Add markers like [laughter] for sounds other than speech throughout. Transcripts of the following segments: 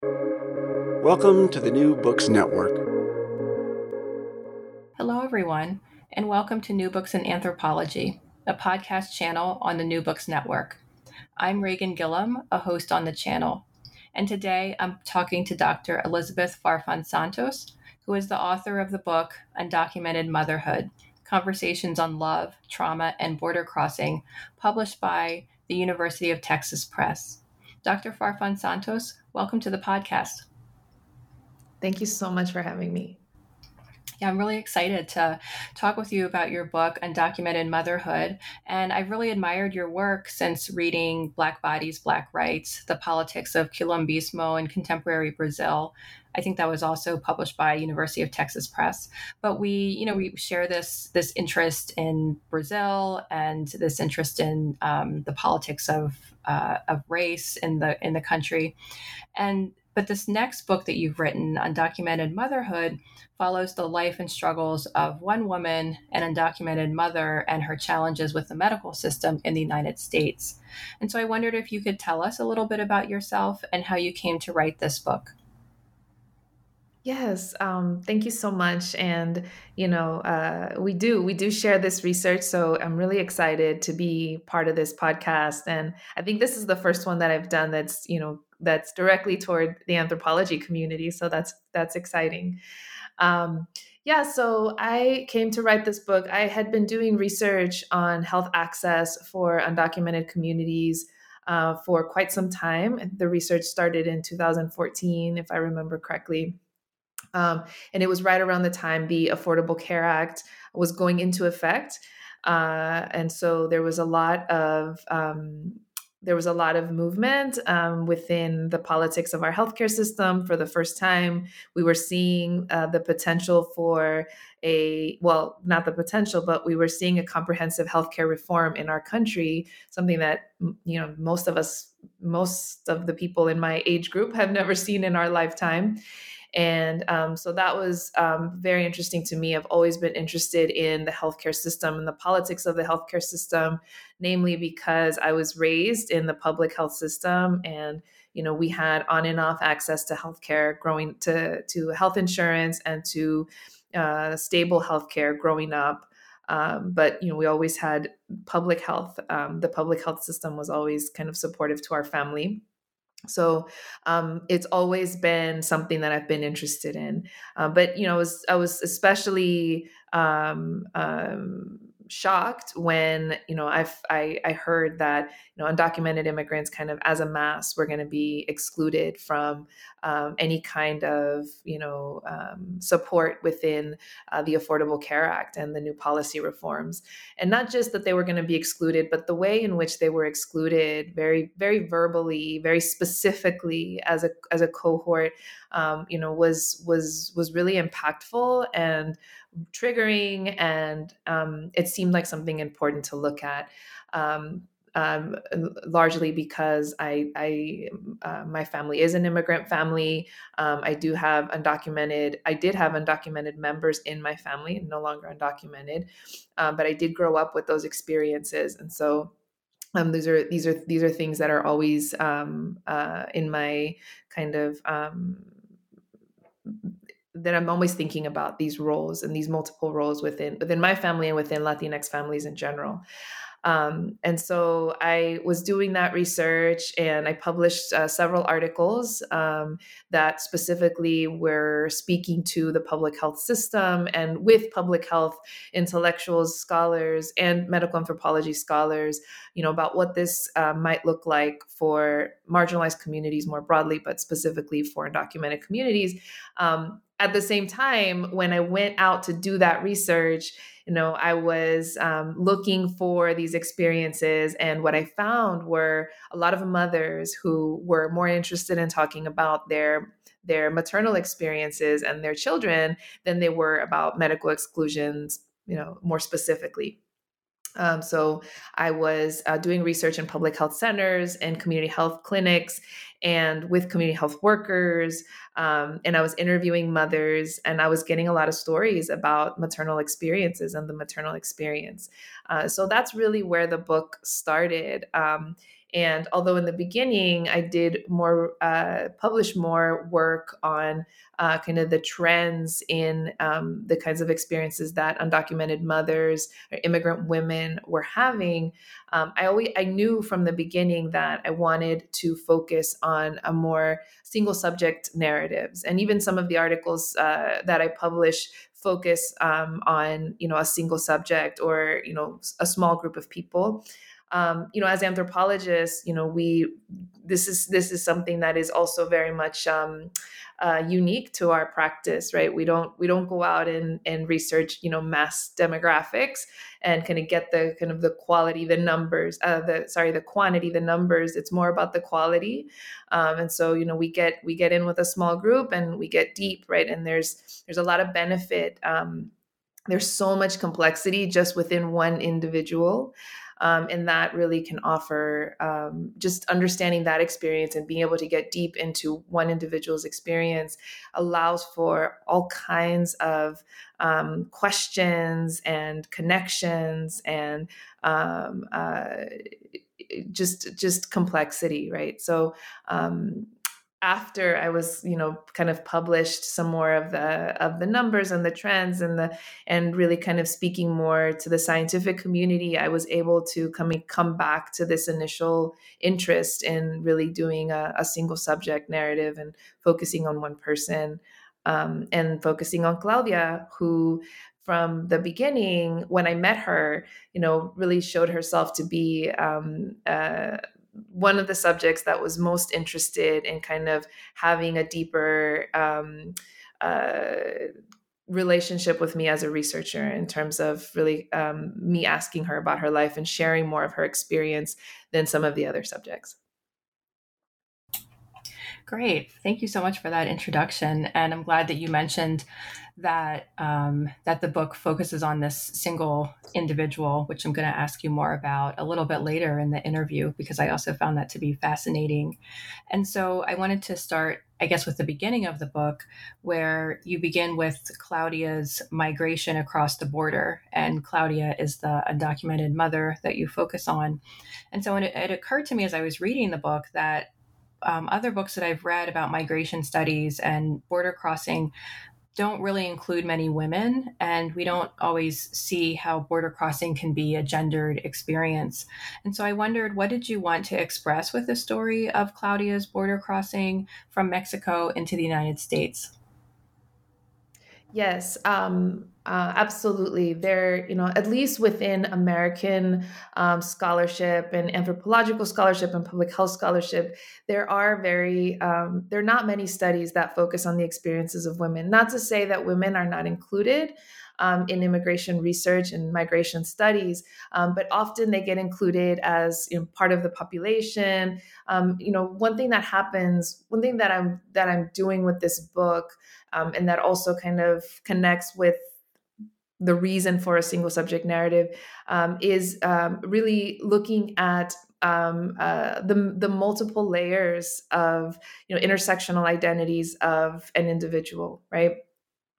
Welcome to the New Books Network. Hello, everyone, and welcome to New Books in Anthropology, a podcast channel on the New Books Network. I'm Reagan Gillum, a host on the channel, and today I'm talking to Dr. Elizabeth Farfan Santos, who is the author of the book Undocumented Motherhood Conversations on Love, Trauma, and Border Crossing, published by the University of Texas Press. Dr. Farfan Santos, welcome to the podcast. Thank you so much for having me. Yeah, I'm really excited to talk with you about your book, Undocumented Motherhood. And I've really admired your work since reading Black Bodies, Black Rights, The Politics of Quilombismo in Contemporary Brazil. I think that was also published by University of Texas Press. But we, you know, we share this this interest in Brazil and this interest in um, the politics of uh, of race in the in the country, and but this next book that you've written, Undocumented Motherhood, follows the life and struggles of one woman, an undocumented mother, and her challenges with the medical system in the United States. And so I wondered if you could tell us a little bit about yourself and how you came to write this book. Yes, um, thank you so much. And you know, uh, we do we do share this research, so I'm really excited to be part of this podcast. And I think this is the first one that I've done that's you know that's directly toward the anthropology community. So that's that's exciting. Um, yeah, so I came to write this book. I had been doing research on health access for undocumented communities. Uh, for quite some time. The research started in 2014, if I remember correctly. Um, and it was right around the time the Affordable Care Act was going into effect. Uh, and so there was a lot of um, there was a lot of movement um, within the politics of our healthcare system. For the first time, we were seeing uh, the potential for a well, not the potential, but we were seeing a comprehensive healthcare reform in our country. Something that you know most of us, most of the people in my age group, have never seen in our lifetime. And um, so that was um, very interesting to me. I've always been interested in the healthcare system and the politics of the healthcare system, namely because I was raised in the public health system and you know we had on and off access to healthcare growing to to health insurance and to uh, stable healthcare growing up um, but you know we always had public health um, the public health system was always kind of supportive to our family so um, it's always been something that I've been interested in. Uh, but you know, I was, I was especially um, um, shocked when you know I've, I I heard that you know undocumented immigrants kind of as a mass were going to be excluded from um, any kind of you know um, support within uh, the Affordable Care Act and the new policy reforms, and not just that they were going to be excluded, but the way in which they were excluded, very very verbally, very specifically as a as a cohort, um, you know, was was was really impactful and triggering, and um, it seemed like something important to look at. Um, um, largely because I, I uh, my family is an immigrant family. Um, I do have undocumented. I did have undocumented members in my family, no longer undocumented, um, but I did grow up with those experiences, and so um, these are these are these are things that are always um, uh, in my kind of um, that I'm always thinking about these roles and these multiple roles within within my family and within Latinx families in general. Um, and so I was doing that research and I published uh, several articles um, that specifically were speaking to the public health system and with public health intellectuals, scholars, and medical anthropology scholars, you know, about what this uh, might look like for marginalized communities more broadly, but specifically for undocumented communities. Um, at the same time, when I went out to do that research, you know, I was um, looking for these experiences, and what I found were a lot of mothers who were more interested in talking about their their maternal experiences and their children than they were about medical exclusions, you know, more specifically. Um, so I was uh, doing research in public health centers and community health clinics and with community health workers. Um, and I was interviewing mothers and I was getting a lot of stories about maternal experiences and the maternal experience. Uh, so that's really where the book started. Um, and although in the beginning I did more, uh, publish more work on uh, kind of the trends in um, the kinds of experiences that undocumented mothers or immigrant women were having, um, I always I knew from the beginning that I wanted to focus on a more single subject narratives, and even some of the articles uh, that I publish focus um, on you know a single subject or you know a small group of people um, you know as anthropologists you know we this is this is something that is also very much um, uh, unique to our practice right? We don't we don't go out and and research you know mass demographics and kind of get the kind of the quality the numbers uh, the sorry the quantity the numbers. It's more about the quality. Um, and so you know we get we get in with a small group and we get deep right? And there's there's a lot of benefit um, there's so much complexity just within one individual um, and that really can offer um, just understanding that experience and being able to get deep into one individual's experience allows for all kinds of um, questions and connections and um, uh, just just complexity right? So um, after I was, you know, kind of published some more of the of the numbers and the trends and the and really kind of speaking more to the scientific community, I was able to come come back to this initial interest in really doing a, a single subject narrative and focusing on one person um, and focusing on Claudia, who from the beginning when I met her, you know, really showed herself to be um, uh, one of the subjects that was most interested in kind of having a deeper um, uh, relationship with me as a researcher in terms of really um, me asking her about her life and sharing more of her experience than some of the other subjects. Great. Thank you so much for that introduction. And I'm glad that you mentioned that um, that the book focuses on this single individual, which I'm going to ask you more about a little bit later in the interview, because I also found that to be fascinating. And so I wanted to start, I guess, with the beginning of the book, where you begin with Claudia's migration across the border. And Claudia is the undocumented mother that you focus on. And so it, it occurred to me as I was reading the book that um, other books that I've read about migration studies and border crossing don't really include many women, and we don't always see how border crossing can be a gendered experience. And so I wondered, what did you want to express with the story of Claudia's border crossing from Mexico into the United States? Yes, um, uh, absolutely. There, you know, at least within American um, scholarship and anthropological scholarship and public health scholarship, there are very, um, there are not many studies that focus on the experiences of women. Not to say that women are not included, um, in immigration research and migration studies, um, but often they get included as you know, part of the population. Um, you know, one thing that happens, one thing that I'm that I'm doing with this book, um, and that also kind of connects with the reason for a single subject narrative um, is really looking at um, uh, the the multiple layers of you know intersectional identities of an individual, right?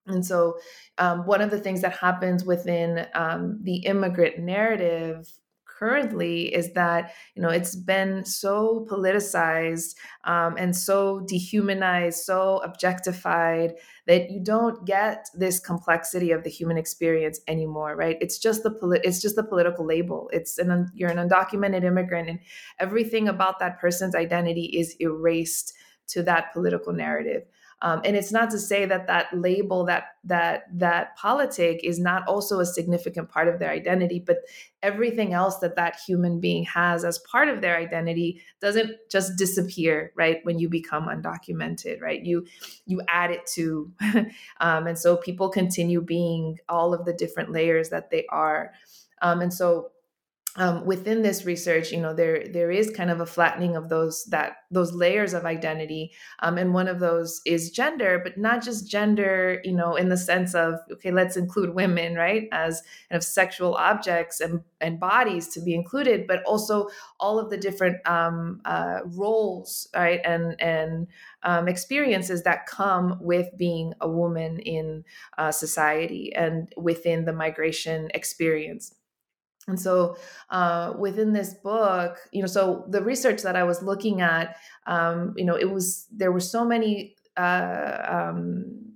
And so, um, one of the things that happens within um, the immigrant narrative currently is that you know it's been so politicized um, and so dehumanized, so objectified that you don't get this complexity of the human experience anymore, right? It's just the poli- it's just the political label. It's an you're an undocumented immigrant, and everything about that person's identity is erased to that political narrative. Um, and it's not to say that that label, that that that politic, is not also a significant part of their identity, but everything else that that human being has as part of their identity doesn't just disappear, right? When you become undocumented, right? You you add it to, [laughs] um, and so people continue being all of the different layers that they are, um, and so um, within this research, you know, there there is kind of a flattening of those that those layers of identity, um, and one of those is gender, but not just gender, you know, in the sense of okay, let's include women, right, as kind of sexual objects and and bodies to be included, but also all of the different um, uh, roles, right, and and um, experiences that come with being a woman in uh, society and within the migration experience. And so uh, within this book, you know, so the research that I was looking at, um, you know, it was there were so many. Uh, um,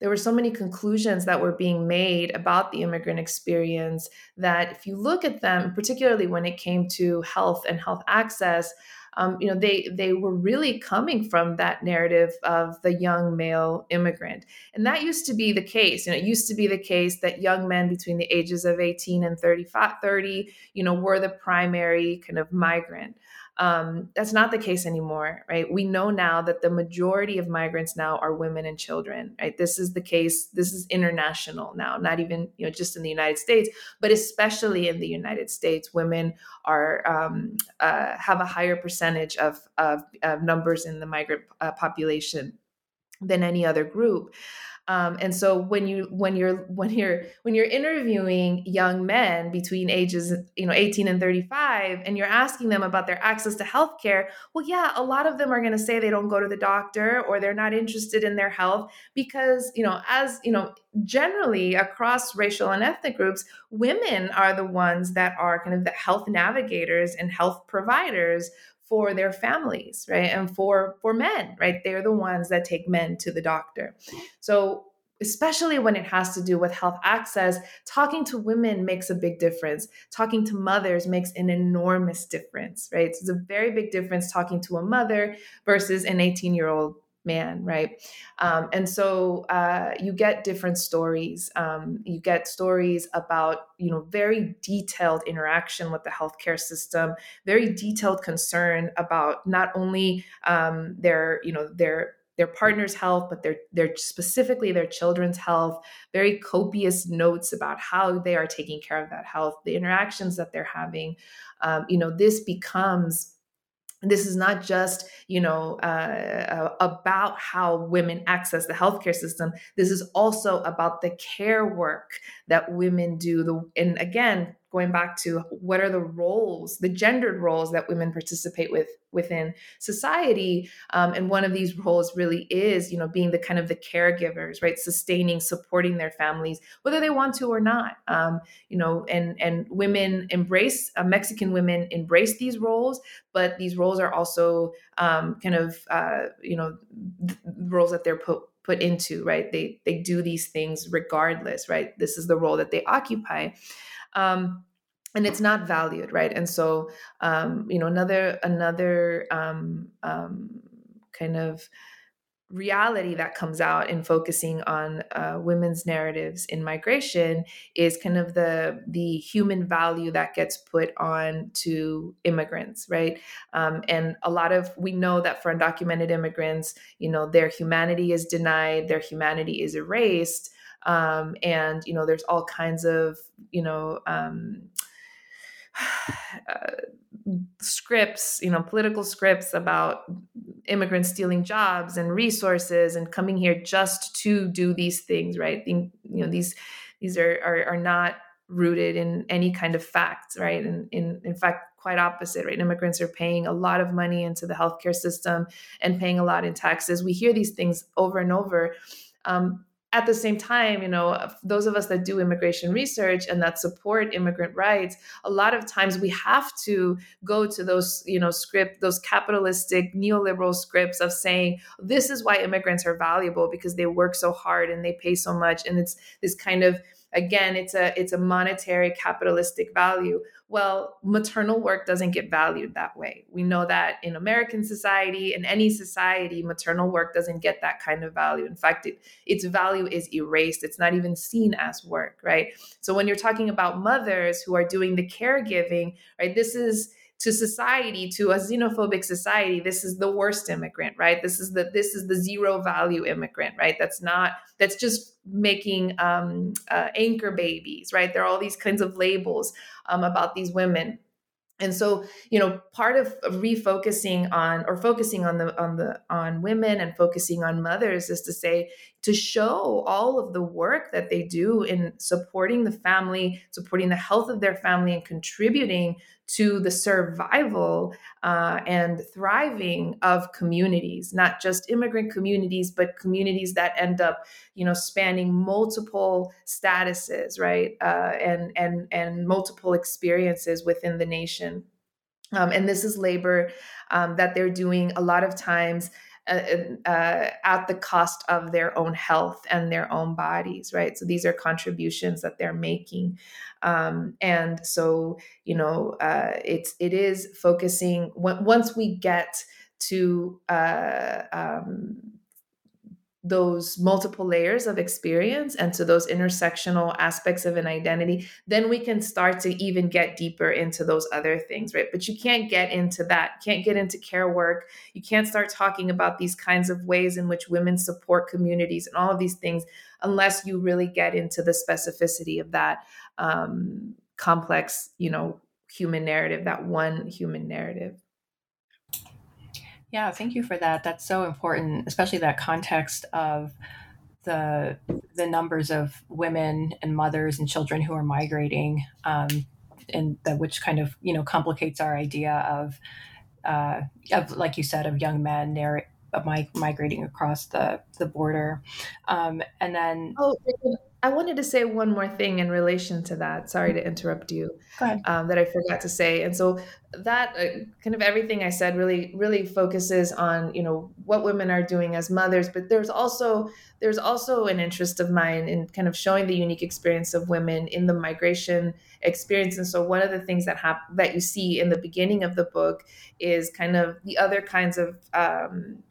there were so many conclusions that were being made about the immigrant experience that if you look at them particularly when it came to health and health access um, you know, they they were really coming from that narrative of the young male immigrant, and that used to be the case. You know, it used to be the case that young men between the ages of 18 and 35, 30, you know, were the primary kind of migrant. Um, that's not the case anymore, right? We know now that the majority of migrants now are women and children, right? This is the case. This is international now, not even you know just in the United States, but especially in the United States, women are um, uh, have a higher percentage of, of, of numbers in the migrant uh, population than any other group. Um, and so when you when you're when you're when you're interviewing young men between ages you know 18 and 35 and you're asking them about their access to healthcare well yeah a lot of them are going to say they don't go to the doctor or they're not interested in their health because you know as you know generally across racial and ethnic groups women are the ones that are kind of the health navigators and health providers for their families right and for for men right? They're the ones that take men to the doctor. So especially when it has to do with health access talking to women makes a big difference. Talking to mothers makes an enormous difference right? So it's a very big difference talking to a mother versus an 18 year old man, right? Um, and so uh, you get different stories. Um, you get stories about, you know, very detailed interaction with the healthcare system, very detailed concern about not only um, their, you know, their their partner's health, but their their specifically their children's health. Very copious notes about how they are taking care of that health, the interactions that they're having. Um, you know, this becomes this is not just you know uh, uh, about how women access the healthcare system. This is also about the care work that women do the and again going back to what are the roles, the gendered roles that women participate with within society. Um, and one of these roles really is, you know, being the kind of the caregivers, right, sustaining, supporting their families, whether they want to or not. Um, you know, and and women embrace uh, Mexican women embrace these roles, but these roles are also um, kind of uh, you know roles that they're put put into right they they do these things regardless right this is the role that they occupy um, and it's not valued right? And so um, you know another another um, um, kind of reality that comes out in focusing on uh, women's narratives in migration is kind of the the human value that gets put on to immigrants right? Um, and a lot of we know that for undocumented immigrants you know their humanity is denied their humanity is erased um, and you know there's all kinds of you know um, [sighs] uh, scripts you know political scripts about immigrants stealing jobs and resources and coming here just to do these things right? You know these these are are, are not rooted in any kind of fact right? And in in fact quite opposite right? Immigrants are paying a lot of money into the healthcare system and paying a lot in taxes. We hear these things over and over. Um, at the same time, you know, those of us that do immigration research and that support immigrant rights, a lot of times we have to go to those, you know, script, those capitalistic neoliberal scripts of saying this is why immigrants are valuable because they work so hard and they pay so much, and it's this kind of again it's a it's a monetary capitalistic value. Well maternal work doesn't get valued that way. We know that in american society in any society maternal work doesn't get that kind of value. In fact it, its value is erased. It's not even seen as work right? So when you're talking about mothers who are doing the caregiving right this is to society to a xenophobic society this is the worst immigrant right? This is the this is the zero value immigrant right? That's not that's just making um, uh, anchor babies right? There are all these kinds of labels um, about these women. And so you know part of refocusing on or focusing on the on the on women and focusing on mothers is to say to show all of the work that they do in supporting the family supporting the health of their family and contributing to the survival uh, and thriving of communities not just immigrant communities but communities that end up you know spanning multiple statuses right? Uh, and and and multiple experiences within the nation. Um, and this is labor um, that they're doing a lot of times uh, uh, at the cost of their own health and their own bodies, right? So these are contributions that they're making, um, and so you know uh, it's it is focusing once we get to uh, um, those multiple layers of experience and to those intersectional aspects of an identity, then we can start to even get deeper into those other things, right? But you can't get into that, can't get into care work. You can't start talking about these kinds of ways in which women support communities and all of these things unless you really get into the specificity of that um, complex, you know, human narrative, that one human narrative. Yeah, thank you for that. That's so important, especially that context of the the numbers of women and mothers and children who are migrating, um, and which kind of you know complicates our idea of uh, of like you said of young men narr- migrating across the the border, um, and then oh, I wanted to say one more thing in relation to that. Sorry to interrupt you. Um, that I forgot to say. And so that uh, kind of everything I said really, really focuses on you know what women are doing as mothers. But there's also there's also an interest of mine in kind of showing the unique experience of women in the migration experience. And so one of the things that hap- that you see in the beginning of the book is kind of the other kinds of um,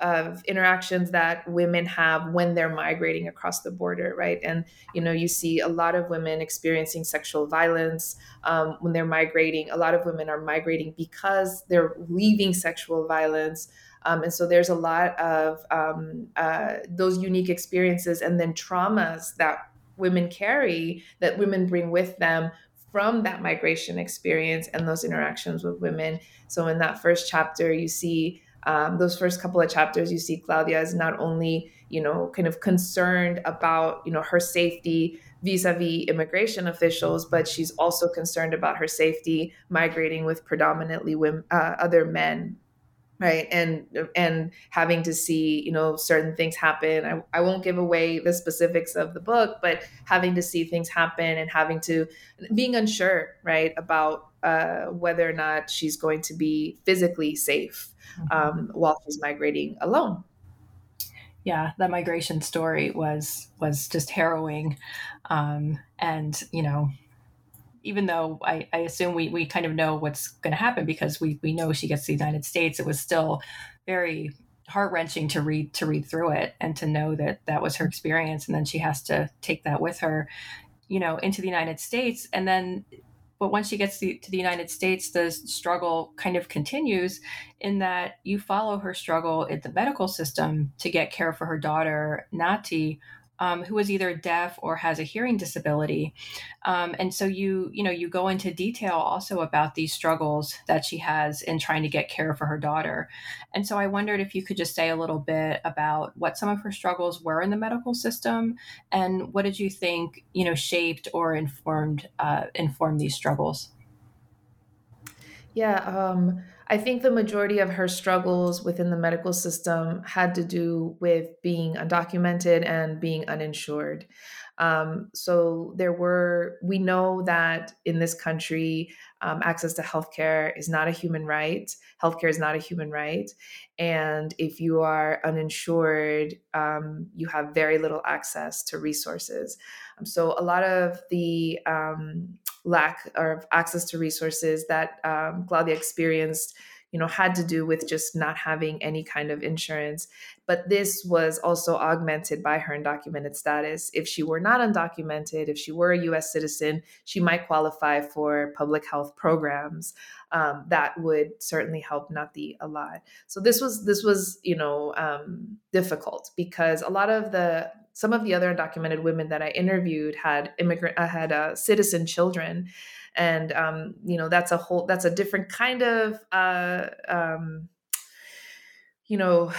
of interactions that women have when they're migrating across the border, right? And you know, you see a lot of women experiencing sexual violence um, when they're migrating. A lot of women are migrating because they're leaving sexual violence. Um, and so there's a lot of um, uh, those unique experiences and then traumas that women carry that women bring with them from that migration experience and those interactions with women. So in that first chapter, you see um, those first couple of chapters, you see Claudia is not only, you know, kind of concerned about, you know, her safety vis-a-vis immigration officials, but she's also concerned about her safety migrating with predominantly women, uh, other men right? And and having to see you know certain things happen. I, I won't give away the specifics of the book but having to see things happen and having to being unsure right about uh, whether or not she's going to be physically safe mm-hmm. um, while she's migrating alone yeah that migration story was was just harrowing um, and you know even though I, I assume we, we kind of know what's going to happen because we, we know she gets to the United States, it was still very heart wrenching to read to read through it and to know that that was her experience, and then she has to take that with her, you know, into the United States, and then. But once she gets to, to the United States, the struggle kind of continues in that you follow her struggle in the medical system to get care for her daughter, Nati, um, who is either deaf or has a hearing disability. Um, and so you, you know, you go into detail also about these struggles that she has in trying to get care for her daughter. And so I wondered if you could just say a little bit about what some of her struggles were in the medical system and what did you think, you know, shaped or informed uh, informed these struggles. Yeah, um, I think the majority of her struggles within the medical system had to do with being undocumented and being uninsured. Um, so there were, we know that in this country, um, access to healthcare is not a human right. Healthcare is not a human right. And if you are uninsured, um, you have very little access to resources. Um, so a lot of the um, lack of access to resources that um, Claudia experienced you know had to do with just not having any kind of insurance. But this was also augmented by her undocumented status. If she were not undocumented if she were a us citizen she might qualify for public health programs um, that would certainly help Nati a lot. So this was this was you know um, difficult because a lot of the some of the other undocumented women that I interviewed had immigrant, uh, had uh, citizen children, and um, you know that's a whole that's a different kind of uh, um, you know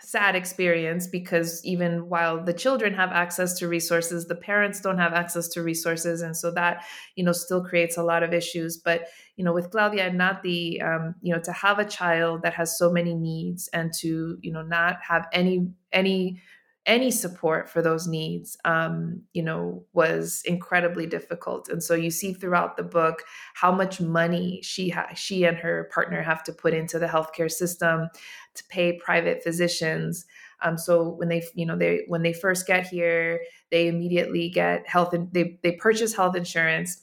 sad experience because even while the children have access to resources the parents don't have access to resources. And so that you know still creates a lot of issues. But you know with claudia and Nati um, you know to have a child that has so many needs and to you know not have any any any support for those needs, um, you know, was incredibly difficult. And so you see throughout the book how much money she ha- she and her partner have to put into the healthcare system to pay private physicians. Um, so when they, you know, they when they first get here, they immediately get health and they they purchase health insurance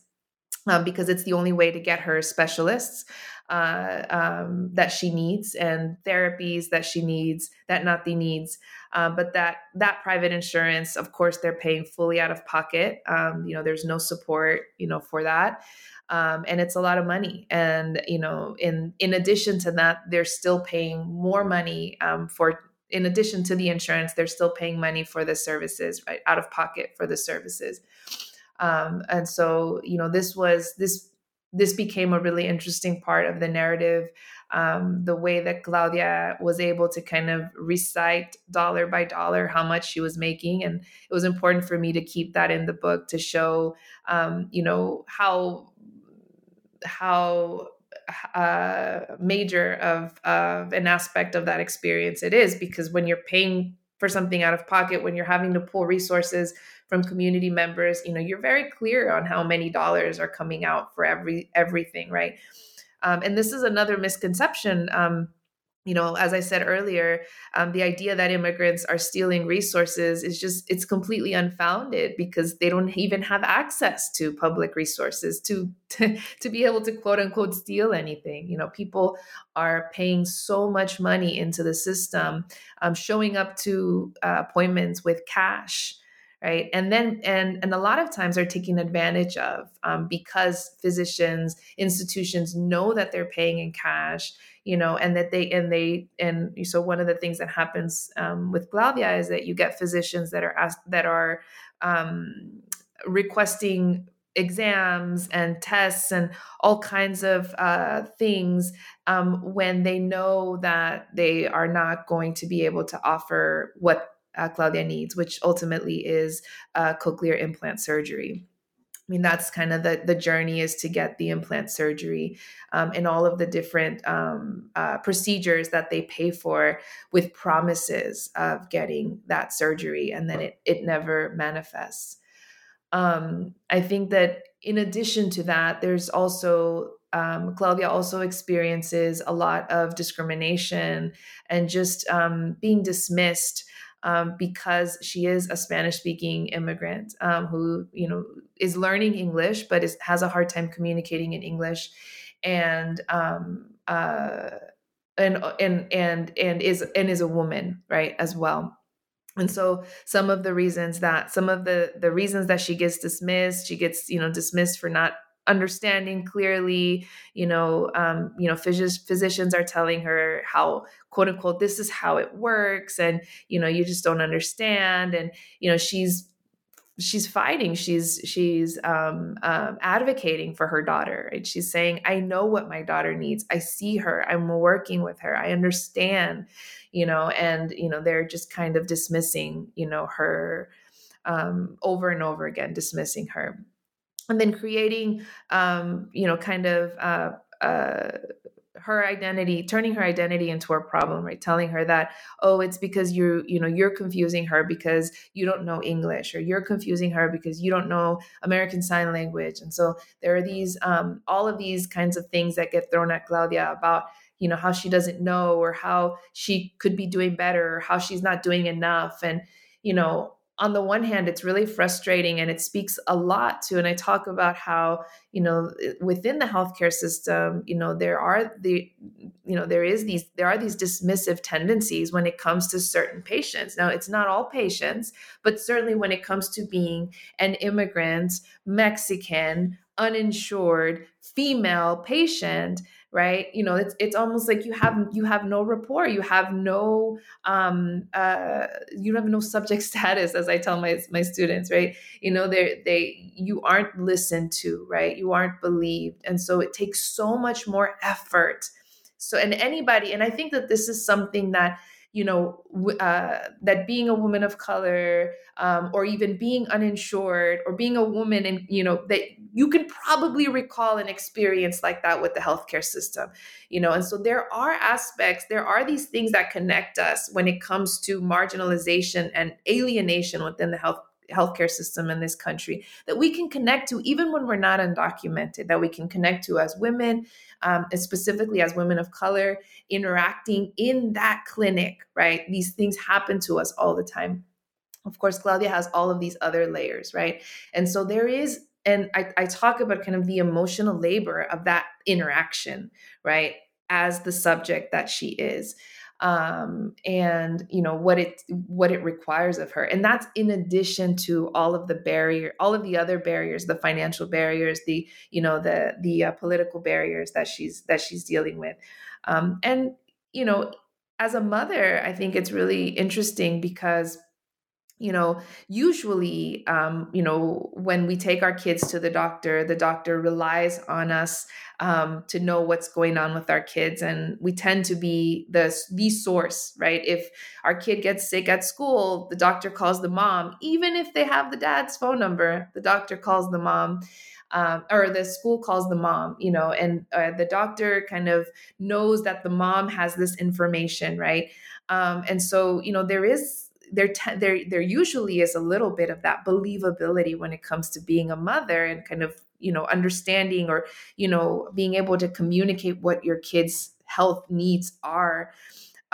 um, because it's the only way to get her specialists uh, um, that she needs and therapies that she needs that Nati needs. Uh, but that that private insurance, of course, they're paying fully out of pocket. Um, you know, there's no support, you know, for that. Um, and it's a lot of money. And you know, in in addition to that, they're still paying more money um, for. In addition to the insurance, they're still paying money for the services, right, out of pocket for the services. Um, and so, you know, this was this this became a really interesting part of the narrative. Um, the way that Claudia was able to kind of recite dollar by dollar how much she was making, and it was important for me to keep that in the book to show, um, you know, how how uh, major of, of an aspect of that experience it is because when you're paying for something out of pocket when you're having to pull resources from community members you know you're very clear on how many dollars are coming out for every everything right? Um, and this is another misconception um, you know as i said earlier um, the idea that immigrants are stealing resources is just it's completely unfounded because they don't even have access to public resources to [laughs] to, to be able to quote unquote steal anything. You know people are paying so much money into the system um, showing up to uh, appointments with cash right? And then and and a lot of times are taken advantage of um, because physicians institutions know that they're paying in cash you know and that they and they and so one of the things that happens um, with Claudia is that you get physicians that are asked that are um, requesting exams and tests and all kinds of uh, things um, when they know that they are not going to be able to offer what uh, Claudia needs, which ultimately is uh, cochlear implant surgery. I mean, that's kind of the, the journey is to get the implant surgery um, and all of the different um, uh, procedures that they pay for with promises of getting that surgery, and then it, it never manifests. Um, I think that in addition to that, there's also um, Claudia also experiences a lot of discrimination and just um, being dismissed um, because she is a Spanish speaking immigrant um, who, you know, is learning English, but is, has a hard time communicating in English. And, um, uh, and, and, and, and is, and is a woman, right, as well and so some of the reasons that some of the the reasons that she gets dismissed she gets you know dismissed for not understanding clearly you know um, you know phys- physicians are telling her how quote unquote this is how it works and you know you just don't understand and you know she's she's fighting she's she's um, um, advocating for her daughter and she's saying i know what my daughter needs. I see her. I'm working with her. I understand you know and you know they're just kind of dismissing you know her um, over and over again dismissing her and then creating um, you know kind of uh, uh, her identity turning her identity into a problem right? Telling her that oh it's because you you know you're confusing her because you don't know english or you're confusing her because you don't know american sign language. And so there are these um, all of these kinds of things that get thrown at claudia about you know how she doesn't know or how she could be doing better or how she's not doing enough. And you know on the one hand it's really frustrating and it speaks a lot to and i talk about how you know within the healthcare system you know there are the you know there is these there are these dismissive tendencies when it comes to certain patients. Now it's not all patients but certainly when it comes to being an immigrant mexican uninsured female patient right? You know it's it's almost like you have you have no rapport you have no um uh you have no subject [laughs] status as i tell my my students right? You know they they you aren't listened to right? You aren't believed. And so it takes so much more effort. So and anybody and i think that this is something that you know uh, that being a woman of color um, or even being uninsured or being a woman and you know that you can probably recall an experience like that with the healthcare system you know and so there are aspects there are these things that connect us when it comes to marginalization and alienation within the health healthcare system in this country that we can connect to even when we're not undocumented that we can connect to as women um, specifically as women of color interacting in that clinic right? These things happen to us all the time. Of course claudia has all of these other layers right? And so there is and I, I talk about kind of the emotional labor of that interaction right as the subject that she is um, and you know what it what it requires of her. And that's in addition to all of the barrier all of the other barriers the financial barriers the you know the the uh, political barriers that she's that she's dealing with. Um, and you know as a mother i think it's really interesting because you know usually um, you know when we take our kids to the doctor the doctor relies on us um, to know what's going on with our kids and we tend to be the the source right if our kid gets sick at school the doctor calls the mom even if they have the dad's phone number the doctor calls the mom um, or the school calls the mom, you know, and uh, the doctor kind of knows that the mom has this information, right? Um, and so, you know, there is there there there usually is a little bit of that believability when it comes to being a mother and kind of you know understanding or you know being able to communicate what your kids health needs are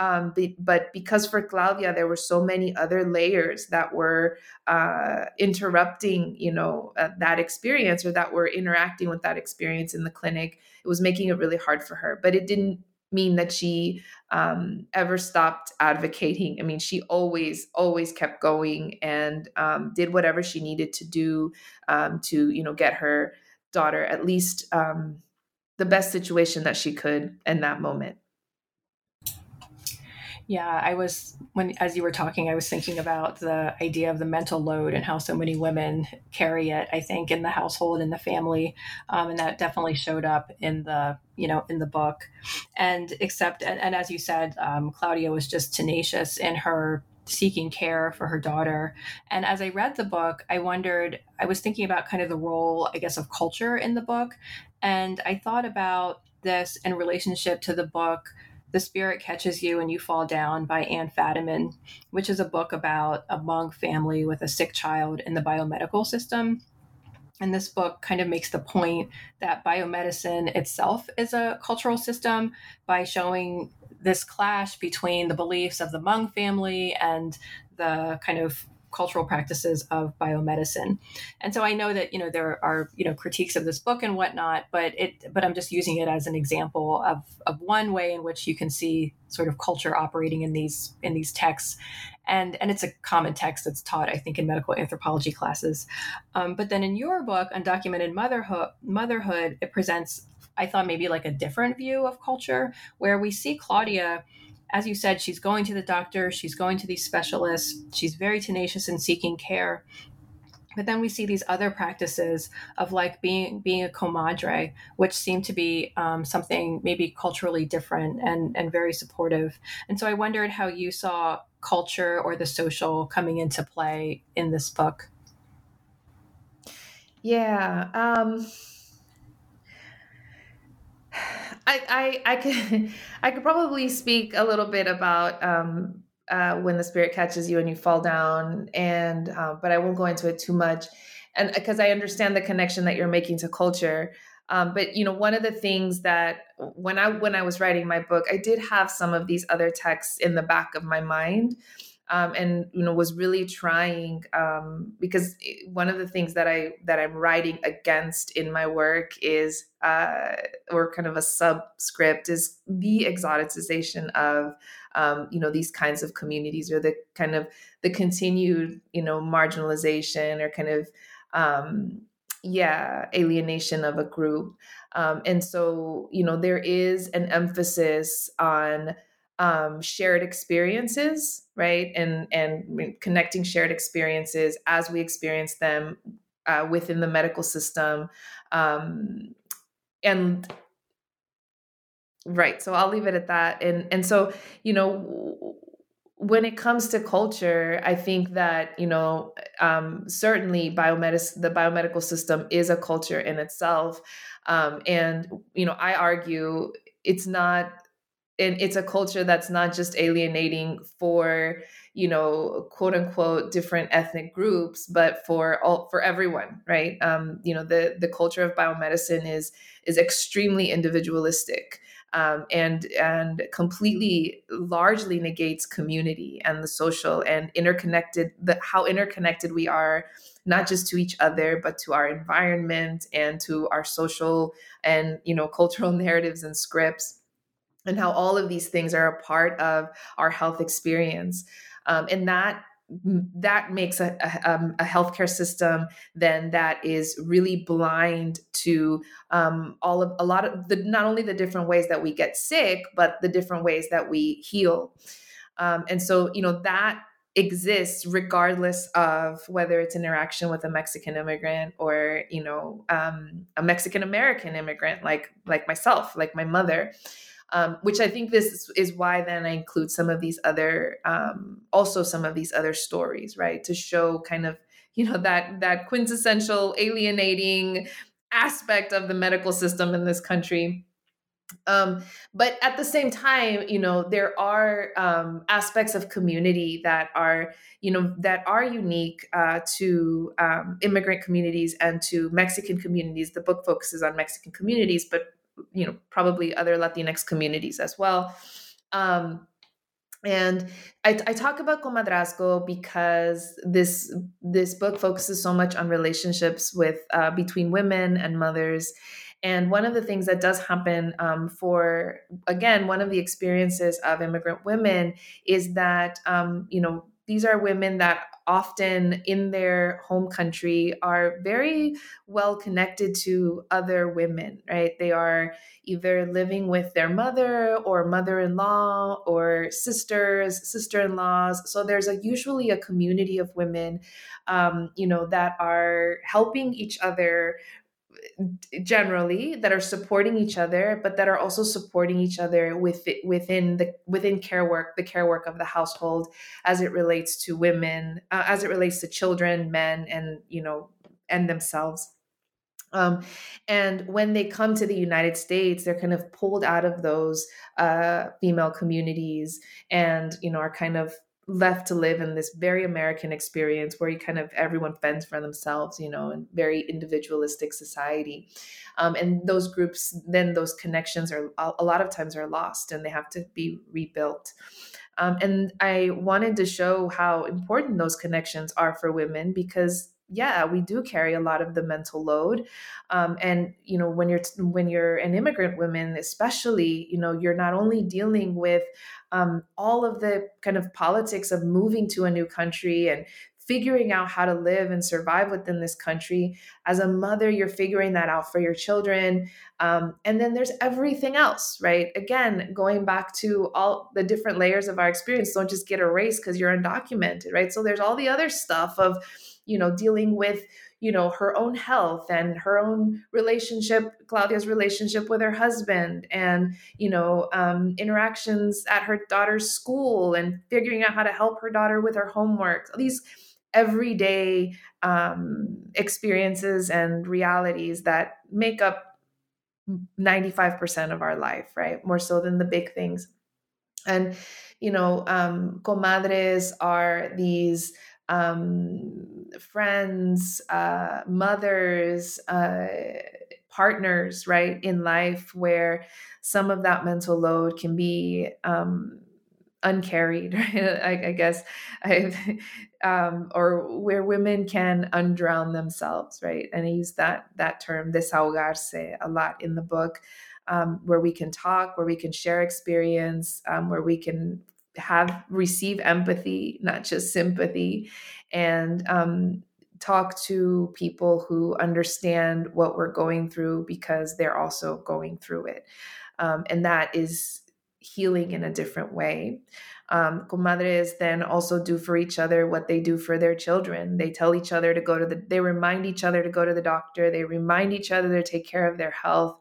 um, but, but, because for Claudia there were so many other layers that were uh, interrupting, you know, uh, that experience or that were interacting with that experience in the clinic, it was making it really hard for her. But it didn't mean that she um, ever stopped advocating. I mean, she always, always kept going and um, did whatever she needed to do um, to, you know, get her daughter at least um, the best situation that she could in that moment. Yeah, I was when as you were talking, I was thinking about the idea of the mental load and how so many women carry it. I think in the household, in the family, um, and that definitely showed up in the you know in the book. And except and, and as you said, um, Claudia was just tenacious in her seeking care for her daughter. And as I read the book, I wondered. I was thinking about kind of the role, I guess, of culture in the book, and I thought about this in relationship to the book the Spirit Catches You and You Fall Down by Anne Fadiman, which is a book about a Hmong family with a sick child in the biomedical system. And this book kind of makes the point that biomedicine itself is a cultural system by showing this clash between the beliefs of the Hmong family and the kind of cultural practices of biomedicine. And so I know that you know there are you know critiques of this book and whatnot, but it but I'm just using it as an example of of one way in which you can see sort of culture operating in these in these texts. And, and it's a common text that's taught, I think, in medical anthropology classes. Um, but then in your book, Undocumented Motherhood, Motherhood, it presents, I thought, maybe like a different view of culture, where we see Claudia as you said, she's going to the doctor, she's going to these specialists, she's very tenacious in seeking care. But then we see these other practices of like being being a comadre, which seem to be um, something maybe culturally different and and very supportive. And so I wondered how you saw culture or the social coming into play in this book. Yeah. Um, I, I I could [laughs] I could probably speak a little bit about um, uh, when the spirit catches you and you fall down, and uh, but I won't go into it too much, and because I understand the connection that you're making to culture. Um, but you know, one of the things that when I when I was writing my book, I did have some of these other texts in the back of my mind um, and you know was really trying um, because one of the things that I that I'm writing against in my work is uh, or kind of a subscript is the exoticization of um, you know these kinds of communities or the kind of the continued you know marginalization or kind of um, yeah alienation of a group. Um, and so you know there is an emphasis on um, shared experiences, right? And and connecting shared experiences as we experience them uh, within the medical system, um, and right. So I'll leave it at that. And and so you know. When it comes to culture, I think that you know um, certainly biomedicine, the biomedical system is a culture in itself, um, and you know I argue it's not and it's a culture that's not just alienating for you know quote unquote different ethnic groups but for all for everyone right? Um, you know the the culture of biomedicine is is extremely individualistic um, and and completely largely negates community and the social and interconnected the how interconnected we are not just to each other but to our environment and to our social and you know cultural [laughs] narratives and scripts and how all of these things are a part of our health experience. Um, and that that makes a, a, um, a, healthcare system then that is really blind to um, all of a lot of the not only the different ways that we get sick but the different ways that we heal um, and so you know that exists regardless of whether it's interaction with a mexican immigrant or you know um, a mexican american immigrant like like myself like my mother um, which I think this is why then I include some of these other, um, also some of these other stories, right, to show kind of you know that that quintessential alienating aspect of the medical system in this country. Um, but at the same time, you know, there are um, aspects of community that are, you know, that are unique uh, to um, immigrant communities and to Mexican communities. The book focuses on Mexican communities, but you know probably other latinx communities as well. Um, and I, I, talk about comadrazgo because this this book focuses so much on relationships with uh, between women and mothers. And one of the things that does happen um, for again one of the experiences of immigrant women is that um, you know these are women that often in their home country are very well connected to other women, right? They are either living with their mother or mother in law or sisters, sister in laws. So there's a, usually a community of women, um, you know, that are helping each other generally that are supporting each other but that are also supporting each other with within the within care work the care work of the household as it relates to women uh, as it relates to children men and you know and themselves. Um, and when they come to the United States, they're kind of pulled out of those uh, female communities and, you know, are kind of left to live in this very American experience where you kind of everyone fends for themselves, you know, in very individualistic society. Um, and those groups, then those connections are a lot of times are lost and they have to be rebuilt. Um, and I wanted to show how important those connections are for women because yeah we do carry a lot of the mental load um, and you know when you're when you're an immigrant woman especially you know you're not only dealing with um, all of the kind of politics of moving to a new country and figuring out how to live and survive within this country. As a mother, you're figuring that out for your children. Um, and then there's everything else, right? Again, going back to all the different layers of our experience, don't just get erased because you're undocumented, right? So there's all the other stuff of, you know, dealing with you know her own health and her own relationship claudia's relationship with her husband and you know um, interactions at her daughter's school and figuring out how to help her daughter with her homework these everyday um, experiences and realities that make up 95% of our life, right? More so than the big things. And, you know, um, comadres are these um, friends, uh, mothers, uh, partners, right, in life where some of that mental load can be um, uncarried, right? [laughs] I, I guess, um, or where women can undrown themselves, right? And I use that that term, desahogarse, a lot in the book, um, where we can talk, where we can share experience, um, where we can have receive empathy, not just sympathy, and um, talk to people who understand what we're going through because they're also going through it. Um, and that is healing in a different way. Um, comadres then also do for each other what they do for their children. They tell each other to go to the, they remind each other to go to the doctor. They remind each other to take care of their health.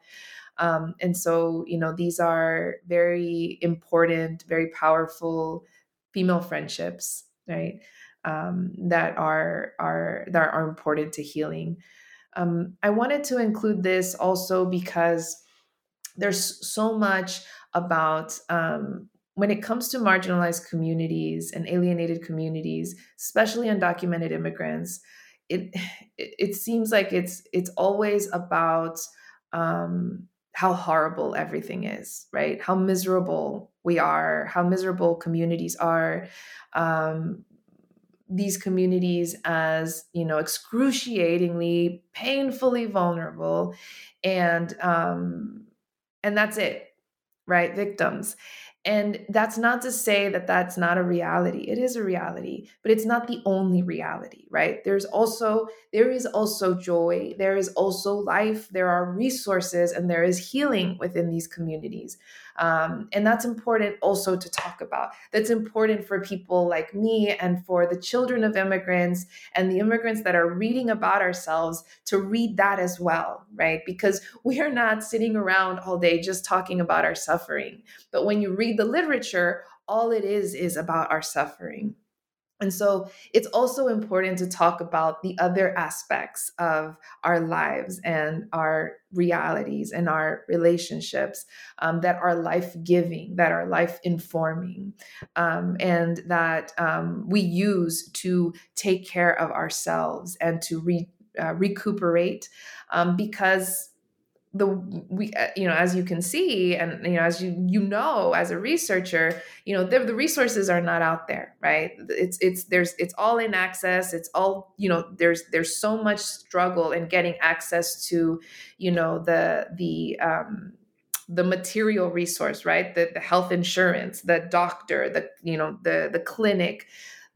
Um, and so, you know, these are very important, very powerful female friendships, right? Um, that are are that are important to healing. Um, I wanted to include this also because there's so much about um, when it comes to marginalized communities and alienated communities, especially undocumented immigrants. It [sighs] it, it seems like it's it's always about um, how horrible everything is, right? How miserable we are, how miserable communities are. Um, these communities as you know excruciatingly painfully vulnerable and um and that's it right victims and that's not to say that that's not a reality. It is a reality, but it's not the only reality, right? There's also there is also joy, there is also life, there are resources and there is healing within these communities. Um, and that's important also to talk about. That's important for people like me and for the children of immigrants and the immigrants that are reading about ourselves to read that as well, right? Because we are not sitting around all day just talking about our suffering. But when you read the literature, all it is is about our suffering. And so it's also important to talk about the other aspects of our lives and our realities and our relationships um, that are life giving, that are life informing, um, and that um, we use to take care of ourselves and to re, uh, recuperate um, because the we uh, you know as you can see and you know as you you know as a researcher you know the, the resources are not out there right? It's it's there's it's all in access it's all you know there's there's so much struggle in getting access to you know the the um the material resource right? The, the health insurance the doctor the you know the the clinic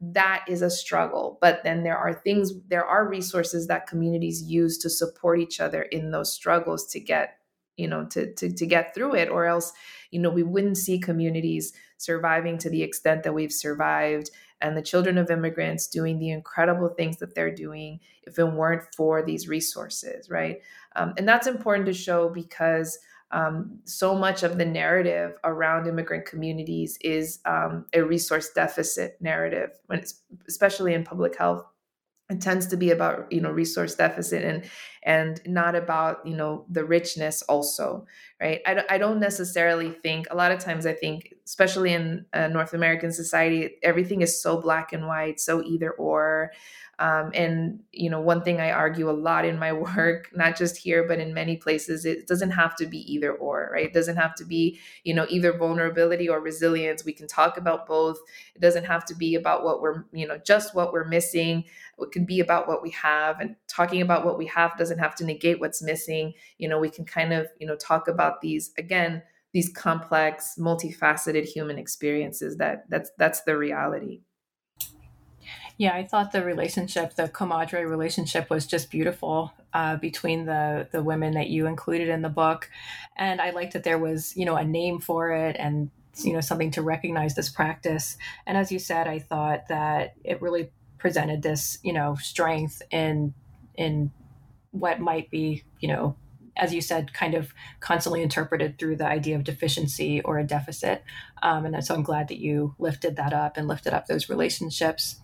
that is a struggle but then there are things there are resources that communities use to support each other in those struggles to get you know to, to to get through it or else you know we wouldn't see communities surviving to the extent that we've survived and the children of immigrants doing the incredible things that they're doing if it weren't for these resources right? Um, and that's important to show because um, so much of the narrative around immigrant communities is um, a resource deficit narrative, when it's, especially in public health. It tends to be about you know resource deficit and and not about you know the richness also right I, don't, I don't necessarily think a lot of times i think especially in uh, north american society everything is so black and white so either or um, and you know, one thing I argue a lot in my [laughs] work, not just here but in many places, it doesn't have to be either or, right? It doesn't have to be you know either vulnerability or resilience. We can talk about both. It doesn't have to be about what we're you know just what we're missing. It can be about what we have, and talking about what we have doesn't have to negate what's missing. You know, we can kind of you know talk about these again these complex multifaceted human experiences that that's that's the reality yeah, I thought the relationship, the comadre relationship, was just beautiful uh, between the the women that you included in the book, and I liked that there was you know a name for it and you know something to recognize this practice. And as you said, I thought that it really presented this you know strength in in what might be you know as you said, kind of constantly interpreted through the idea of deficiency or a deficit. Um, and so I'm glad that you lifted that up and lifted up those relationships.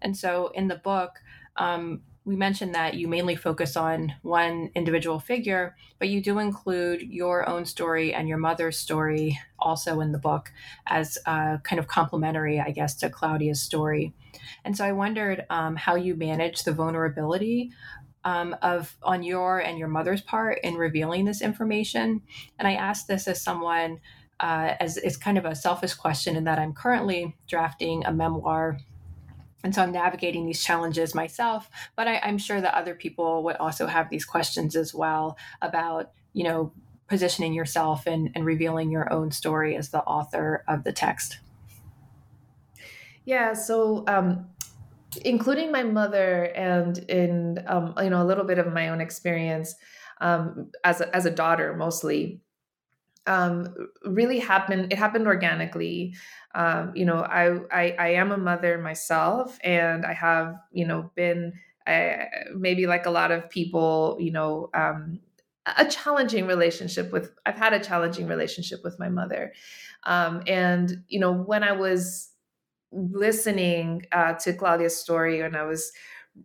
And so in the book, um, we mentioned that you mainly focus on one individual figure, but you do include your own story and your mother's story also in the book as uh, kind of complementary, I guess, to Claudia's story. And so I wondered um, how you manage the vulnerability um, of on your and your mother's part in revealing this information. And I asked this as someone uh, as it's kind of a selfish question in that I'm currently drafting a memoir and so I'm navigating these challenges myself, but I, I'm sure that other people would also have these questions as well about, you know, positioning yourself and, and revealing your own story as the author of the text. Yeah, so um, including my mother and in um, you know a little bit of my own experience um, as a, as a daughter mostly um, really happened. It happened organically. Um, you know, I, I, I am a mother myself, and I have you know been uh, maybe like a lot of people, you know, um, a challenging relationship with. I've had a challenging relationship with my mother, um, and you know, when I was listening uh, to Claudia's story, and I was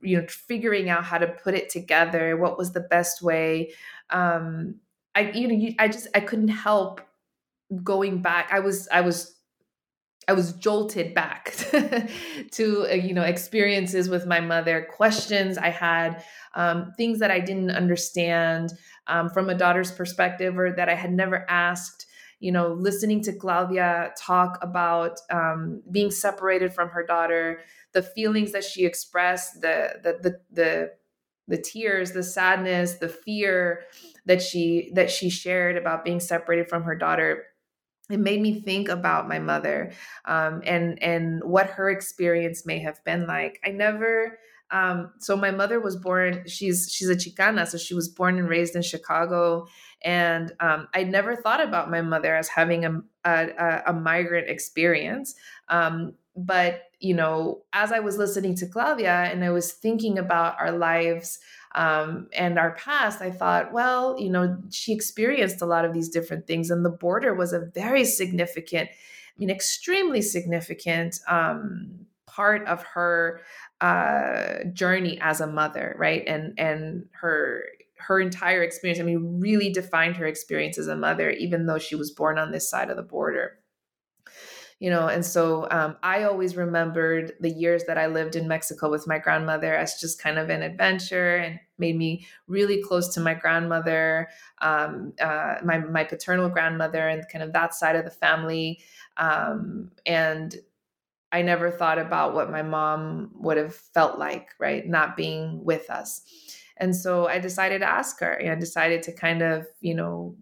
you know figuring out how to put it together, what was the best way. Um, I you know you, I just I couldn't help going back. I was I was I was jolted back [laughs] to uh, you know experiences with my mother, questions I had, um, things that I didn't understand um, from a daughter's perspective or that I had never asked. You know, listening to Claudia talk about um, being separated from her daughter, the feelings that she expressed, the the the the, the tears, the sadness, the fear, that she that she shared about being separated from her daughter it made me think about my mother um, and and what her experience may have been like. I never um, so my mother was born she's she's a chicana so she was born and raised in chicago and um, i never thought about my mother as having a, a, a migrant experience um, but you know as i was listening to claudia and i was thinking about our lives um, and our past, I thought, well, you know, she experienced a lot of these different things, and the border was a very significant, I mean, extremely significant um, part of her uh, journey as a mother, right? And and her her entire experience, I mean, really defined her experience as a mother, even though she was born on this side of the border. You know and so um, i always remembered the years that i lived in mexico with my grandmother as just kind of an adventure and made me really close to my grandmother um, uh, my, my paternal grandmother and kind of that side of the family. Um, and i never thought about what my mom would have felt like right not being with us and so i decided to ask her and decided to kind of you know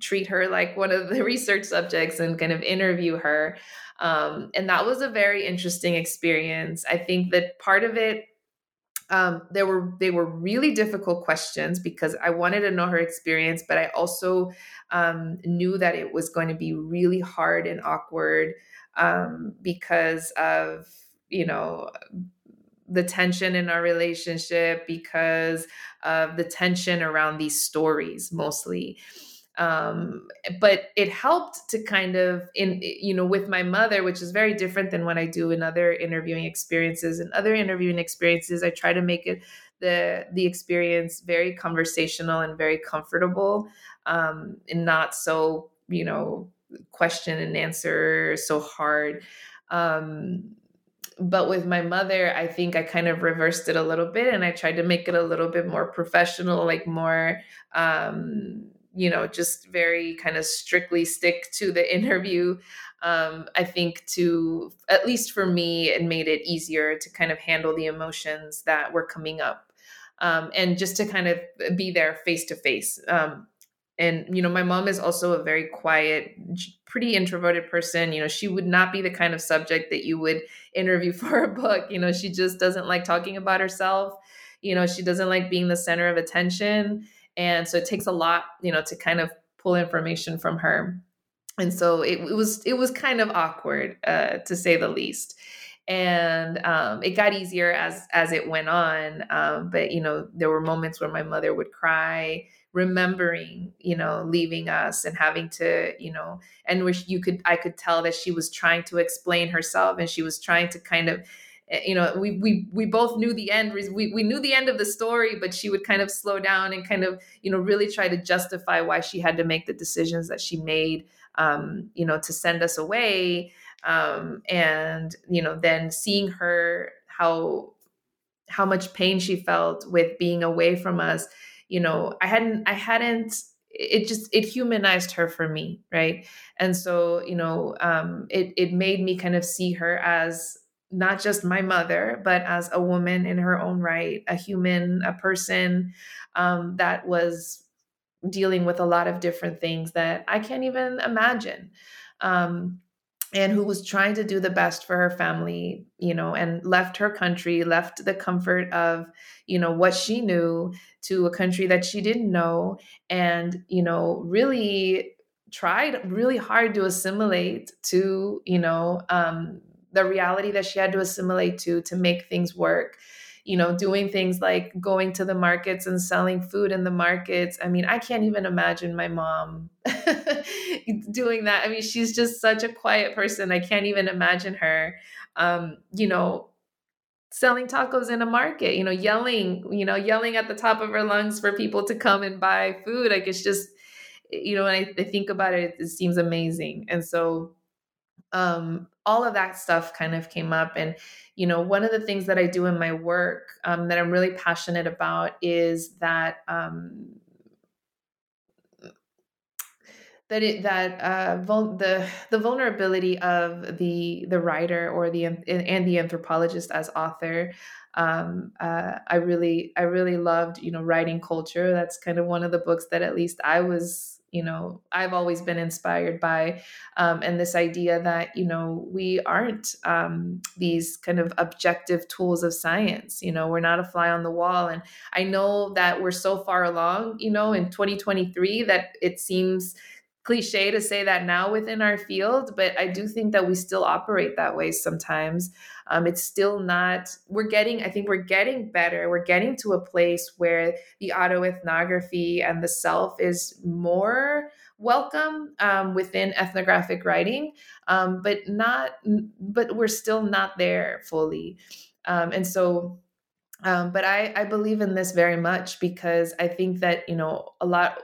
treat her like one of the [laughs] research subjects and kind of interview her. Um, and that was a very interesting experience. I think that part of it, um, there were they were really difficult questions because I wanted to know her experience, but I also um, knew that it was going to be really hard and awkward um, because of you know the tension in our relationship because of the tension around these stories mostly. Um, but it helped to kind of in you know with my mother which is very different than what i do in other interviewing experiences. And other interviewing experiences i try to make it the the experience very conversational and very comfortable um, and not so you know question and answer so hard. Um, but with my mother i think i kind of reversed it a little bit and i tried to make it a little bit more professional like more um, you know just very kind of strictly stick to the [laughs] interview. Um, i think to at least for me it made it easier to kind of handle the emotions that were coming up. Um, and just to kind of be there face to face and you know my mom is also a very quiet pretty introverted person you know she would not be the kind of subject that you would interview [laughs] for a book you know she just doesn't like talking about herself. You know she doesn't like being the center of attention. And so it takes a lot you know to kind of pull information from her. And so it, it was it was kind of awkward uh, to say the least. And um, it got easier as as it went on um, but you know there were moments where my mother would cry remembering you know leaving us and having to you know and which you could i could tell that she was trying to explain herself and she was trying to kind of eh, you know we we we both knew the end we, we knew the end of the story but she would kind of slow down and kind of you know really try to justify why she had to make the decisions that she made um, you know to send us away. Um, and you know then seeing her how how much pain she felt with being away from us you know i hadn't i hadn't it just it humanized her for me right? And so you know um it it made me kind of see her as not just my mother but as a woman in her own right a human a person um that was dealing with a lot of different things that i can't even imagine um and who was trying to do the best for her family, you know, and left her country, left the comfort of, you know, what she knew to a country that she didn't know, and, you know, really tried really hard to assimilate to, you know, um, the reality that she had to assimilate to to make things work you know, doing things like going to the markets and selling food in the markets. I mean, I can't even imagine my mom [laughs] doing that. I mean, she's just such a quiet person. I can't even imagine her, um, you know, selling tacos in a market, you know, yelling, you know, yelling at the top of her lungs for people to come and buy food. Like it's just, you know, when I, I think about it, it seems amazing. And so, um, all of that stuff kind of came up. And, you know, one of the things that I do in my work um, that I'm really passionate about is that um, that it that uh, vul- the the vulnerability of the the writer or the and the anthropologist as author um, uh, I really I really loved you know writing culture. That's kind of one of the books that at least I was you know i've always been inspired by um, and this idea that you know we aren't um, these kind of objective tools of science you know we're not a fly on the wall. And i know that we're so far along you know in 2023 that it seems cliche to say that now within our field, but I do think that we still operate that way sometimes. Um, it's still not, we're getting, I think we're getting better. We're getting to a place where the autoethnography and the self is more welcome um, within ethnographic writing, um, but not, but we're still not there fully. Um, and so, um, but I, I believe in this very much because I think that, you know, a lot,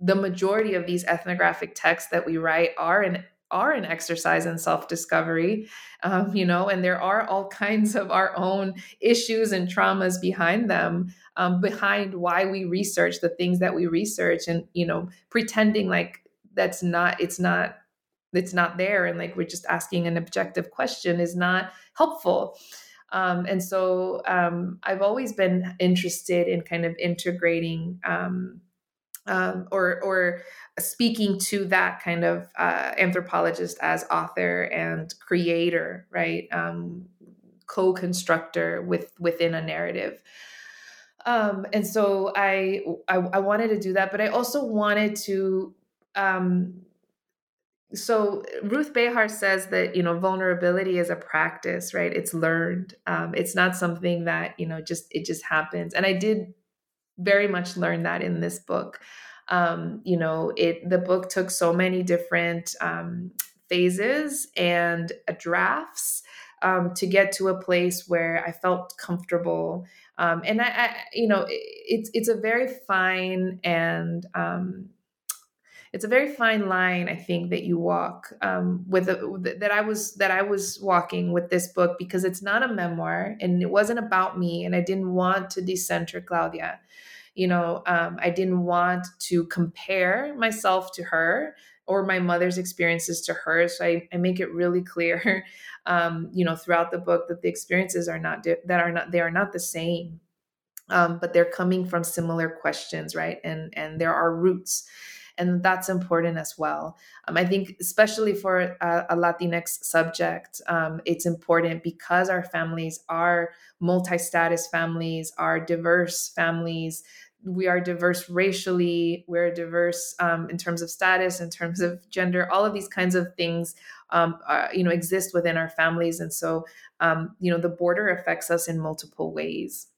the majority of these ethnographic texts that we write are an are an exercise in self-discovery um, you know and there are all kinds of our own issues and traumas behind them um, behind why we research the things that we research and you know pretending like that's not it's not it's not there and like we're just asking an objective question is not helpful. Um, and so um, i've always been interested in kind of integrating um, or or speaking to that kind of uh, anthropologist as author and creator, right? Um, co-constructor with within a narrative. Um, and so I, I, I wanted to do that, but I also wanted to. Um, so Ruth Behar says that you know vulnerability is a practice, right? It's learned. Um, it's not something that you know just it just happens. And I did very much learned that in this book. Um, you know, it the book took so many different um, phases and drafts um, to get to a place where I felt comfortable. Um, and I, I, you know, it's it's a very fine and um, it's a very fine line, I think, that you walk um, with a, that I was that I was walking with this book because it's not a memoir and it wasn't about me, and I didn't want to decenter Claudia. You know um, i didn't want to compare myself to her or my mother's experiences to hers so i, I make it really clear [laughs] um, you know throughout the book that the experiences are not di- that are not they are not the same um, but they're coming from similar questions right? And and there are roots and that's important as well. Um, I think, especially for a, a Latinx subject, um, it's important because our families are multi status families, are diverse families. We are diverse racially we're diverse um, in terms of status in terms of gender all of these kinds of things um, you know exist within our families. And so um, you know the border affects us in multiple ways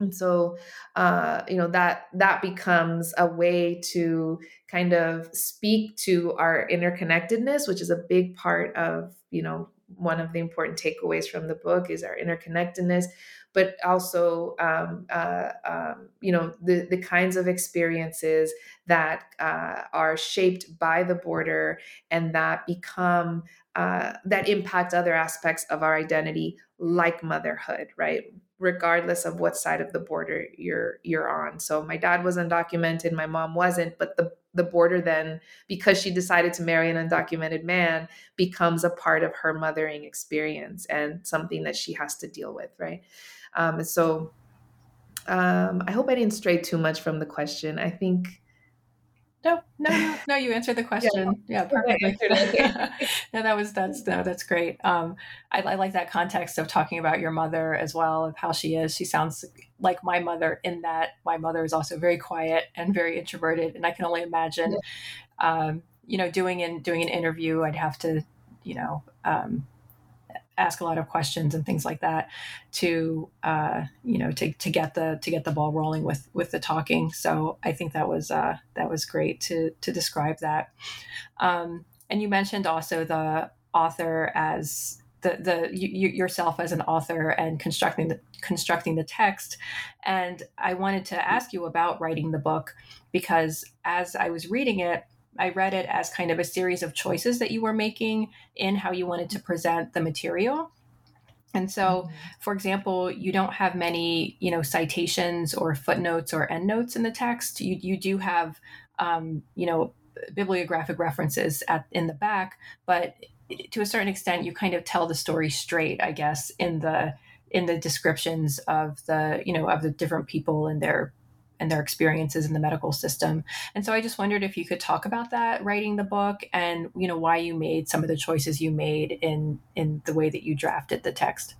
and so uh, you know that that becomes a way to kind of speak to our interconnectedness which is a big part of you know one of the important takeaways from the book is our interconnectedness but also um, uh, um, you know the the kinds of experiences that uh, are shaped by the border and that become uh, that impact other aspects of our identity like motherhood right regardless of what side of the border you're you're on so my dad was undocumented my mom wasn't but the the border then because she decided to marry an undocumented man becomes a part of her mothering experience and something that she has to deal with right um, so um, I hope I didn't stray too much from the question. I think. No, no, no, no. You answered the question. Yeah, yeah perfectly. [laughs] [laughs] no, that was that's no, that's great. Um, I, I like that context of talking about your mother as well, of how she is. She sounds like my mother in that my mother is also very quiet and very introverted, and I can only imagine, yeah. um, you know, doing in doing an interview, I'd have to, you know, um, ask a lot of questions and things like that to uh, you know to, to get the to get the ball rolling with with the talking. So i think that was uh, that was great to to describe that. Um, and you mentioned also the author as the the you, yourself as an author and constructing the constructing the text. And i wanted to ask you about writing the book because as i was reading it I read it as kind of a series of choices that you were making in how you wanted to present the material. And so, mm-hmm. for example, you don't have many, you know, citations or footnotes or endnotes in the text. You you do have, um, you know, bibliographic references at in the back, but to a certain extent, you kind of tell the story straight, I guess, in the in the descriptions of the you know of the different people and their and their experiences in the medical system. And so I just wondered if you could talk about that writing the book and you know why you made some of the choices you made in in the way that you drafted the text.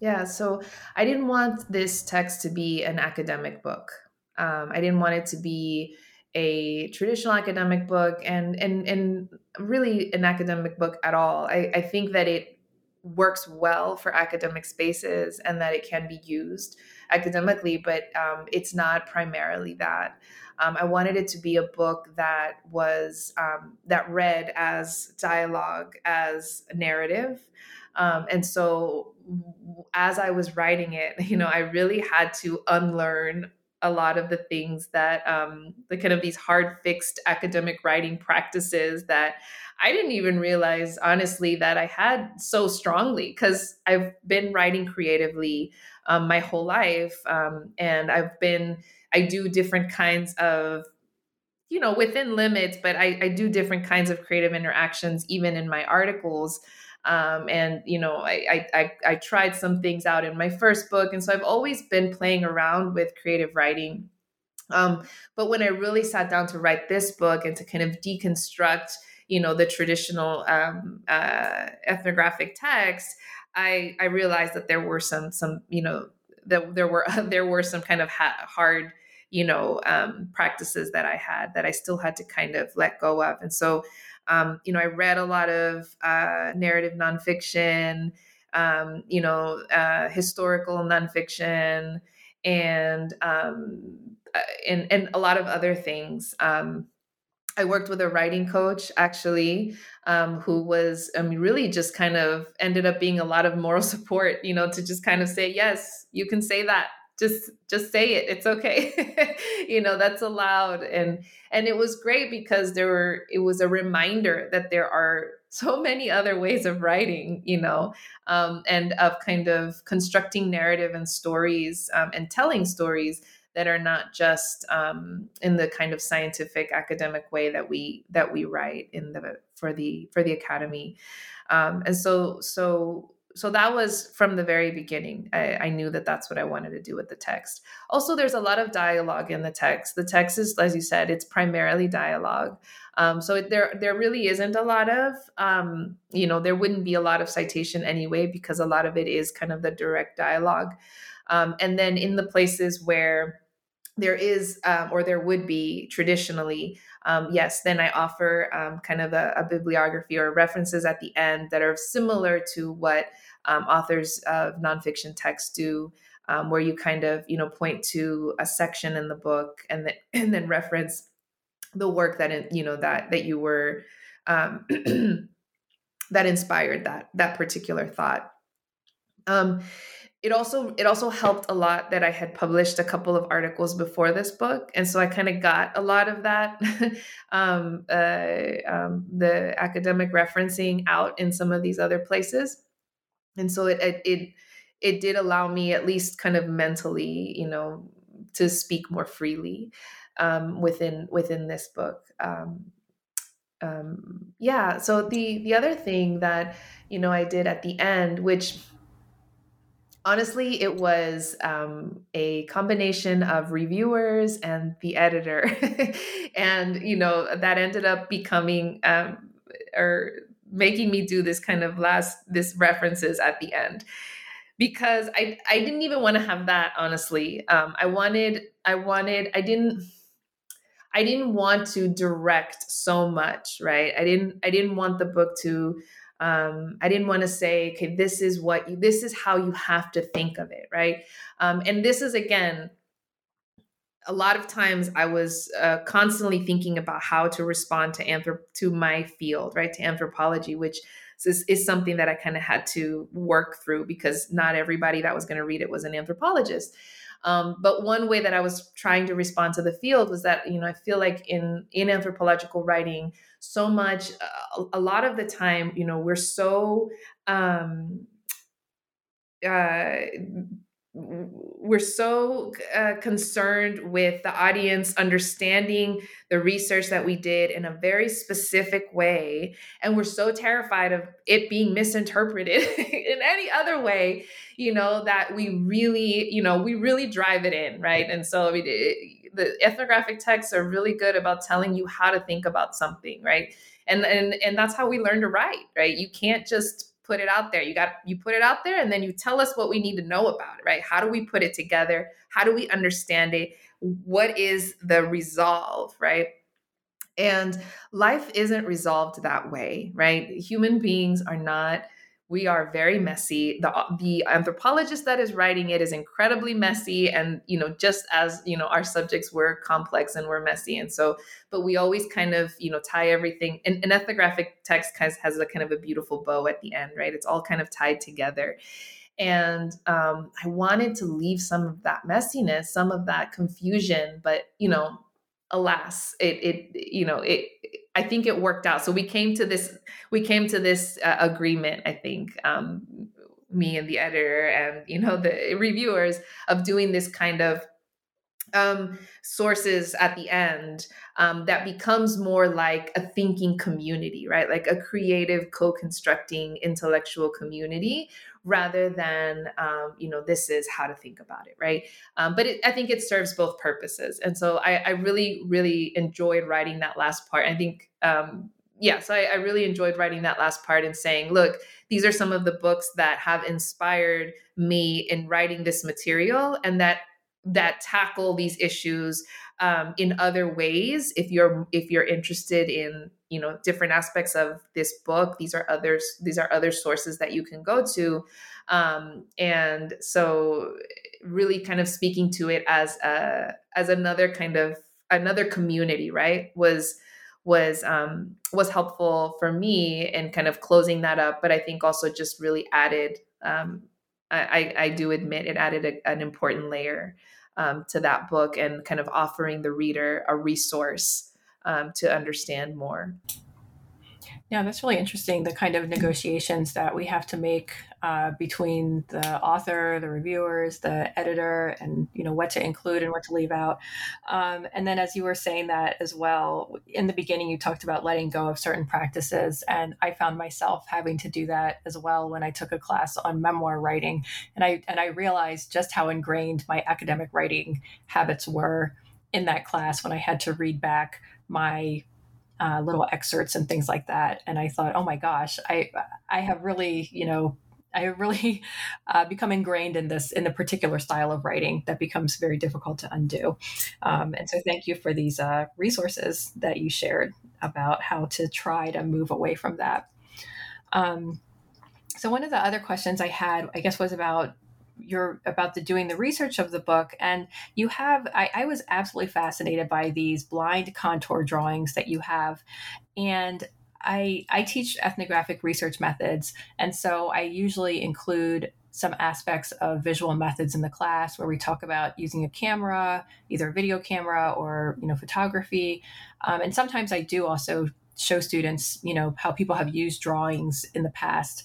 Yeah, so I didn't want this text to be an academic book. Um, I didn't want it to be a traditional academic book and and and really an academic book at all. I, I think that it works well for academic spaces and that it can be used academically, but um, it's not primarily that. Um, I wanted it to be a book that was um, that read as dialogue, as narrative, um, and so as I was writing it, [laughs] you know, I really had to unlearn a lot of the things that um, the kind of these hard fixed academic writing practices that I didn't even realize, honestly, that I had so strongly because I've been writing creatively um, my whole life. Um, and I've been, I do different kinds of, you know, within limits, but I, I do different kinds of creative interactions, even in my articles. Um, and you know I, I i tried some things out in my first book and so i've always been playing around with creative writing um, but when i really sat down to write this book and to kind of deconstruct you know the traditional um, uh, ethnographic text I I realized that there were some some you know that there were [laughs] there were some kind of ha- hard you know um, practices that I had that I still had to kind of let go of, and so um, you know I read a lot of uh, narrative nonfiction, um, you know uh, historical nonfiction, and um, uh, and and a lot of other things. Um, I worked with a writing coach actually, um, who was really just kind of ended up being a lot of moral [laughs] support, you know, to just kind of say, yes, you can say that. Just just say it. It's okay. [laughs] you know, that's allowed. And and it was great because there were it was a reminder that there are so many other ways of writing, you know, um, and of kind of constructing narrative and stories um, and telling stories that are not just um, in the kind of scientific academic way that we that we write in the for the for the academy. Um, and so so so that was from the very beginning. I, I, knew that that's what i wanted to do with the text. Also there's a lot of dialogue in the text. The text is as you said it's primarily dialogue. Um, so there there really isn't a lot of um, you know there wouldn't be a lot of citation anyway because a lot of it is kind of the direct dialogue um, and then in the places where there is um, or there would be traditionally um, yes then i offer um, kind of a, a, bibliography or references at the end that are similar to what um, authors of nonfiction texts do um, where you kind of you know point to a section in the book and then [clears throat] and then reference the work that you know that that you were [clears throat] that inspired that that particular thought. Um, it also it also helped a lot that I had published a couple of articles before this book, and so I kind of got a lot of that [laughs] um, uh, um, the academic referencing out in some of these other places, and so it, it it it did allow me at least kind of mentally, you know, to speak more freely um, within within this book. Um, um, yeah. So the the other thing that you know I did at the end, which honestly, it was um, a combination of reviewers and the editor, [laughs] and you know that ended up becoming um, or making me do this kind of last this references at the end because I I didn't even want to have that honestly. Um, I wanted I wanted I didn't I didn't want to direct so much, right? I didn't I didn't want the book to um, I didn't want to say, okay, this is what you, this is how you have to think of it, right? Um, and this is again, a lot of times I was uh, constantly thinking about how to respond to anthrop to my field, right, to anthropology, which is, is something that I kind of had to work through because not everybody that was going to read it was an anthropologist. Um, but one way that I was trying to respond to the field was that you know I feel like in in anthropological writing, so much uh, a lot of the time, you know, we're so um, uh, we're so uh, concerned with the audience understanding the research that we did in a very specific way and we're so terrified of it being misinterpreted [laughs] in any other way you know that we really you know we really drive it in right? And so mean, it, the ethnographic texts are really good about telling you how to think about something right? And and and that's how we learn to write right? You can't just put it out there. You got you put it out there and then you tell us what we need to know about it, right? How do we put it together? How do we understand it? What is the resolve, right? And life isn't resolved that way, right? Human beings are not we are very messy. The the anthropologist that is writing it is incredibly messy and you know just as you know our subjects were complex and were messy. And so but we always kind of you know tie everything and an ethnographic text has, has a kind of a beautiful bow at the end right? It's all kind of tied together. And um, i wanted to leave some of that messiness some of that confusion but you know alas it it you know it i think it worked out so we came to this we came to this uh, agreement i think um me and the editor and you know the reviewers of doing this kind of um, sources at the end um, that becomes more like a thinking community, right? Like a creative, co constructing intellectual community rather than um, you know this is how to think about it right? Um, but it, i think it serves both purposes. And so I, I, really really enjoyed writing that last part. I think um, yeah so I, I really enjoyed writing that last part and saying look these are some of the books that have inspired me in writing this material and that that tackle these issues um, in other ways if you're if you're interested in you know different aspects of this book these are others these are other sources that you can go to um, and so really kind of speaking to it as a as another kind of another community right was was um, was helpful for me in kind of closing that up but i think also just really added um, I, I do admit it added a, an important layer um, to that book and kind of offering the reader a resource um, to understand more. Yeah, that's really interesting. The kind of negotiations that we have to make uh, between the author, the reviewers, the editor, and you know what to include and what to leave out. Um, and then, as you were saying that as well, in the beginning, you talked about letting go of certain practices, and I found myself having to do that as well when I took a class on memoir writing, and I and I realized just how ingrained my academic writing habits were in that class when I had to read back my uh, little excerpts and things like that. And I thought, oh my gosh, I I have really, you know, I have really [laughs] uh, become ingrained in this in the particular style of writing that becomes very difficult to undo. Um, and so, thank you for these uh, resources that you shared about how to try to move away from that. Um, so, one of the other questions I had, I guess, was about you're about the doing the research of the book and you have I, I was absolutely fascinated by these blind contour drawings that you have. And I, I teach ethnographic research methods, and so I usually include some aspects of visual methods in the class where we talk about using a camera, either a video camera or you know photography, um, and sometimes I do also show students you know how people have used drawings in the past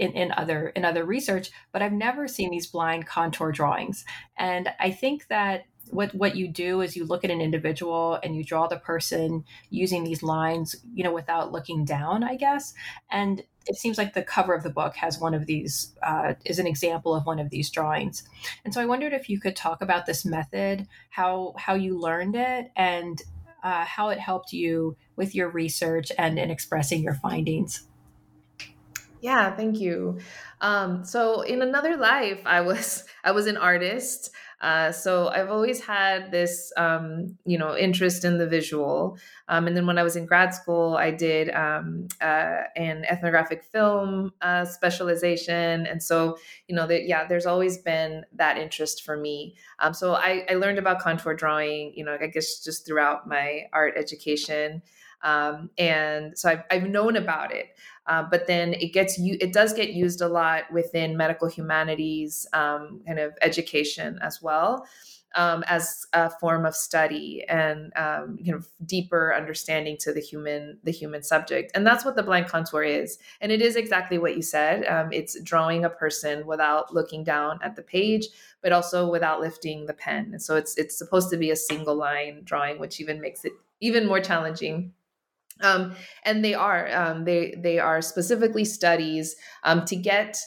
in, in other in other research but i've never seen these blind contour drawings. And i think that what what you do is you look at an individual and you draw the person using these lines you know without looking down i guess. And it seems like the cover of the book has one of these uh, is an example of one of these drawings. And so i wondered if you could talk about this method how how you learned it and uh, how it helped you with your research and in expressing your findings yeah thank you um, so in another life i was [laughs] i was an artist uh, so I've always had this, um, you know, interest in the visual. Um, and then when I was in grad school, I did um, uh, an ethnographic film uh, specialization. And so, you know, that yeah, there's always been that interest for me. Um, so I, I, learned about contour drawing, you know, I guess just throughout my art education. Um, and so I've, I've known about it. Uh, but then it gets you it does get used a lot within medical humanities um, kind of education as well um, as a form of study and um, you know deeper understanding to the human the human subject. And that's what the blind contour is. And it is exactly what you said. Um, it's drawing a person without looking down at the page but also without lifting the pen. And so it's it's supposed to be a single line drawing which even makes it even more challenging um, and they are um, they they are specifically studies um, to get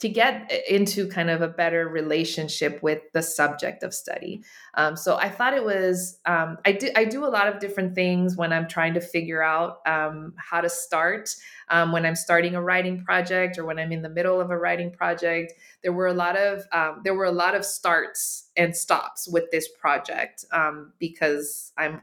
to get into kind of a better relationship with the subject of study. Um, so I thought it was um, I do I do a lot of different things when I'm trying to figure out um, how to start um, when I'm starting a writing project or when I'm in the middle of a writing project. There were a lot of um, there were a lot of starts and stops with this project um, because I'm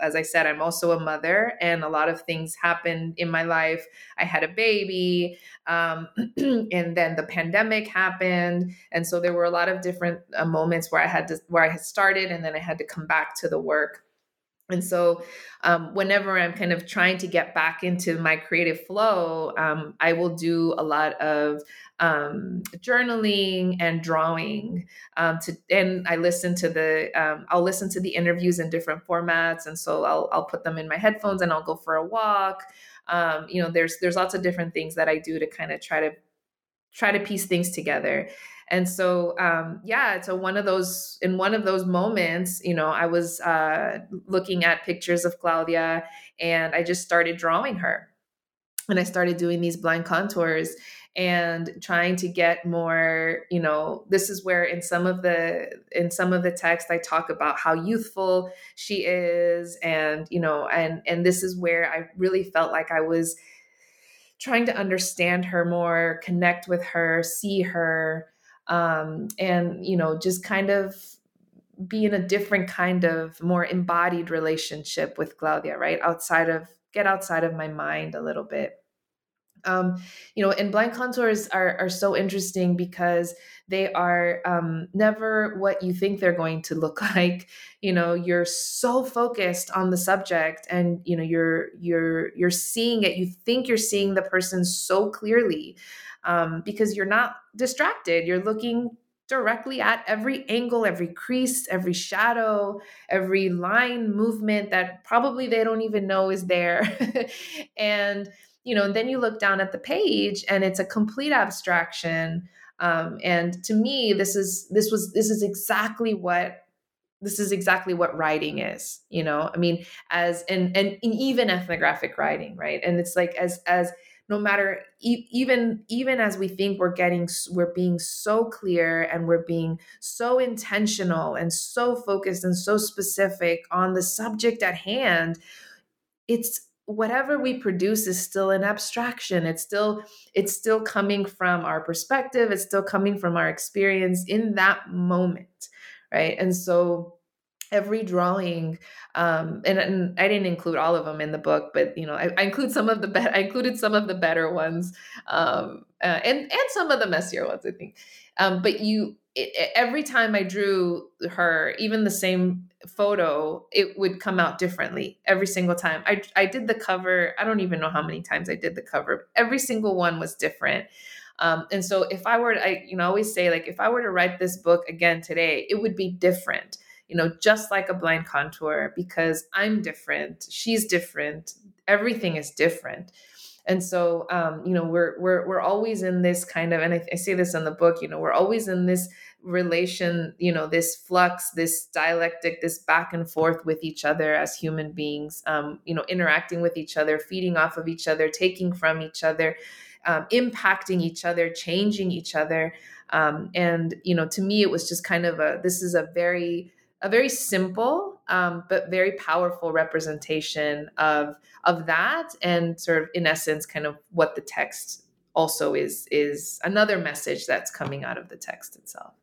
as I said I'm also a mother and a lot of things happened in my life. I had a baby, um, [clears throat] and then the pandemic happened, and so there were a lot of different uh, moments where I had to where I had started and then I had to come back to the work. And so, um, whenever I'm kind of trying to get back into my creative flow, um, I will do a lot of um, journaling and drawing. Um, to and I listen to the um, I'll listen to the interviews in different formats, and so I'll I'll put them in my headphones and I'll go for a walk. Um, you know, there's there's lots of different things that I do to kind of try to try to piece things together and so um, yeah so one of those in one of those moments you know i was uh, looking at pictures of claudia and i just started drawing her. And i started doing these blind contours and trying to get more you know this is where in some of the in some of the text i talk about how youthful she is and you know and and this is where i really felt like i was trying to understand her more connect with her see her um, and you know just kind of be in a different kind of more embodied relationship with Claudia, right? Outside of get outside of my mind a little bit. Um, you know, and blind contours are are so interesting because they are um, never what you think they're going to look [laughs] like. You know, you're so focused on the subject, and you know you're you're you're seeing it. You think you're seeing the person so clearly um, because you're not distracted. You're looking directly at every angle, every crease, every shadow, every line movement that probably they don't even know is there. [laughs] and you know, and then you look down at the page and it's a complete abstraction. Um, and to me, this is this was this is exactly what this is exactly what writing is you know i mean as and and even ethnographic writing right and it's like as as no matter e- even even as we think we're getting we're being so clear and we're being so intentional and so focused and so specific on the subject at hand it's whatever we produce is still an abstraction. It's still it's still coming from our perspective. It's still coming from our experience in that moment right? And so every drawing um and, and, i didn't include all of them in the book but you know i, I include some of the be- i included some of the better ones um uh, and and some of the messier ones i think. Um but you it, every time i drew her even the same photo it would come out differently every single time. I i did the cover i don't even know how many times i did the cover every single one was different. Um, and so if i were to i you know always say like if i were to write this book again today it would be different you know, just like a blind contour, because I'm different, she's different, everything is different. And so, um, you know, we're we're we're always in this kind of, and I, I say this in the book, you know, we're always in this relation, you know, this flux, this dialectic, this back and forth with each other as human beings, um, you know, interacting with each other, feeding off of each other, taking from each other, um, impacting each other, changing each other. Um, and, you know, to me, it was just kind of a, this is a very, a very simple um, but very powerful representation of of that and sort of in essence kind of what the text also is is another message that's coming out of the text itself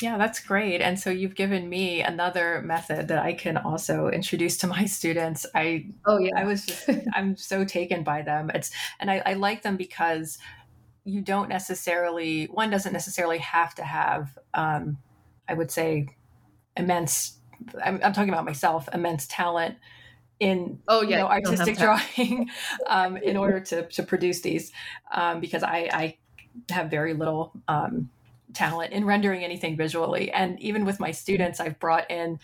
yeah, that's great. And so you've given me another method that I can also introduce to my [laughs] students. I oh yeah, I was just [laughs] I'm so taken by them. It's and I, I like them because you don't necessarily one doesn't necessarily have to have um, I would say immense I'm, I'm, talking about myself immense talent in oh yeah you know, artistic drawing [laughs] um, in order to to produce these um, because I, I have very little um, talent in rendering anything visually. And even with my students I've brought in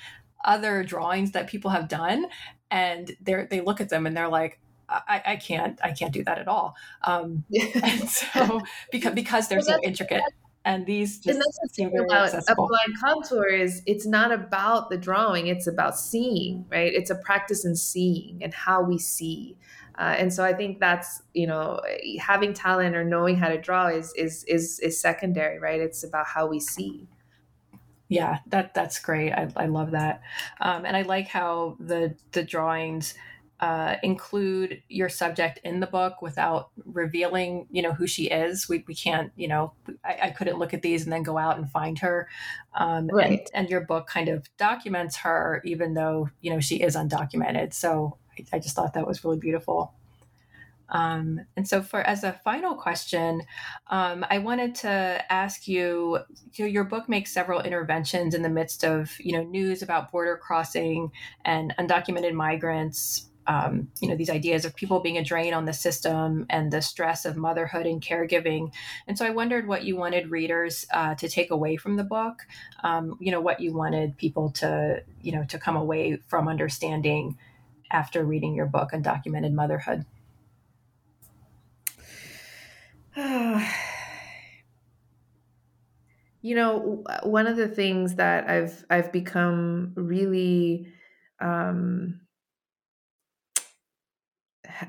other drawings that people have done and they they look at them and they're like I, I can't I can't do that at all. Um, [laughs] [laughs] and so because because they're so intricate and these just and that's the very about accessible. A contour is it's not about the drawing; it's about seeing. Right? It's a practice in seeing and how we see. Uh, and so I think that's you know having talent or knowing how to draw is is is is secondary, right? It's about how we see. Yeah, that that's great. I, I love that, um, and I like how the the drawings uh, include your subject in the book without revealing, you know, who she is. We, we can't, you know, I, I couldn't look at these and then go out and find her. Um, right. And, and, your book kind of documents her, even though, you know, she is undocumented. So I, I just thought that was really beautiful. Um, and so, for as a final question, um, I wanted to ask you, you know, your book makes several interventions in the midst of you know news about border crossing and undocumented migrants um, you know these ideas of people being a drain on the system and the stress of motherhood and caregiving. And so i wondered what you wanted readers uh, to take away from the book um, you know what you wanted people to you know to come away from understanding after reading your book undocumented motherhood. [sighs] You know one of the things that i've i've become really um,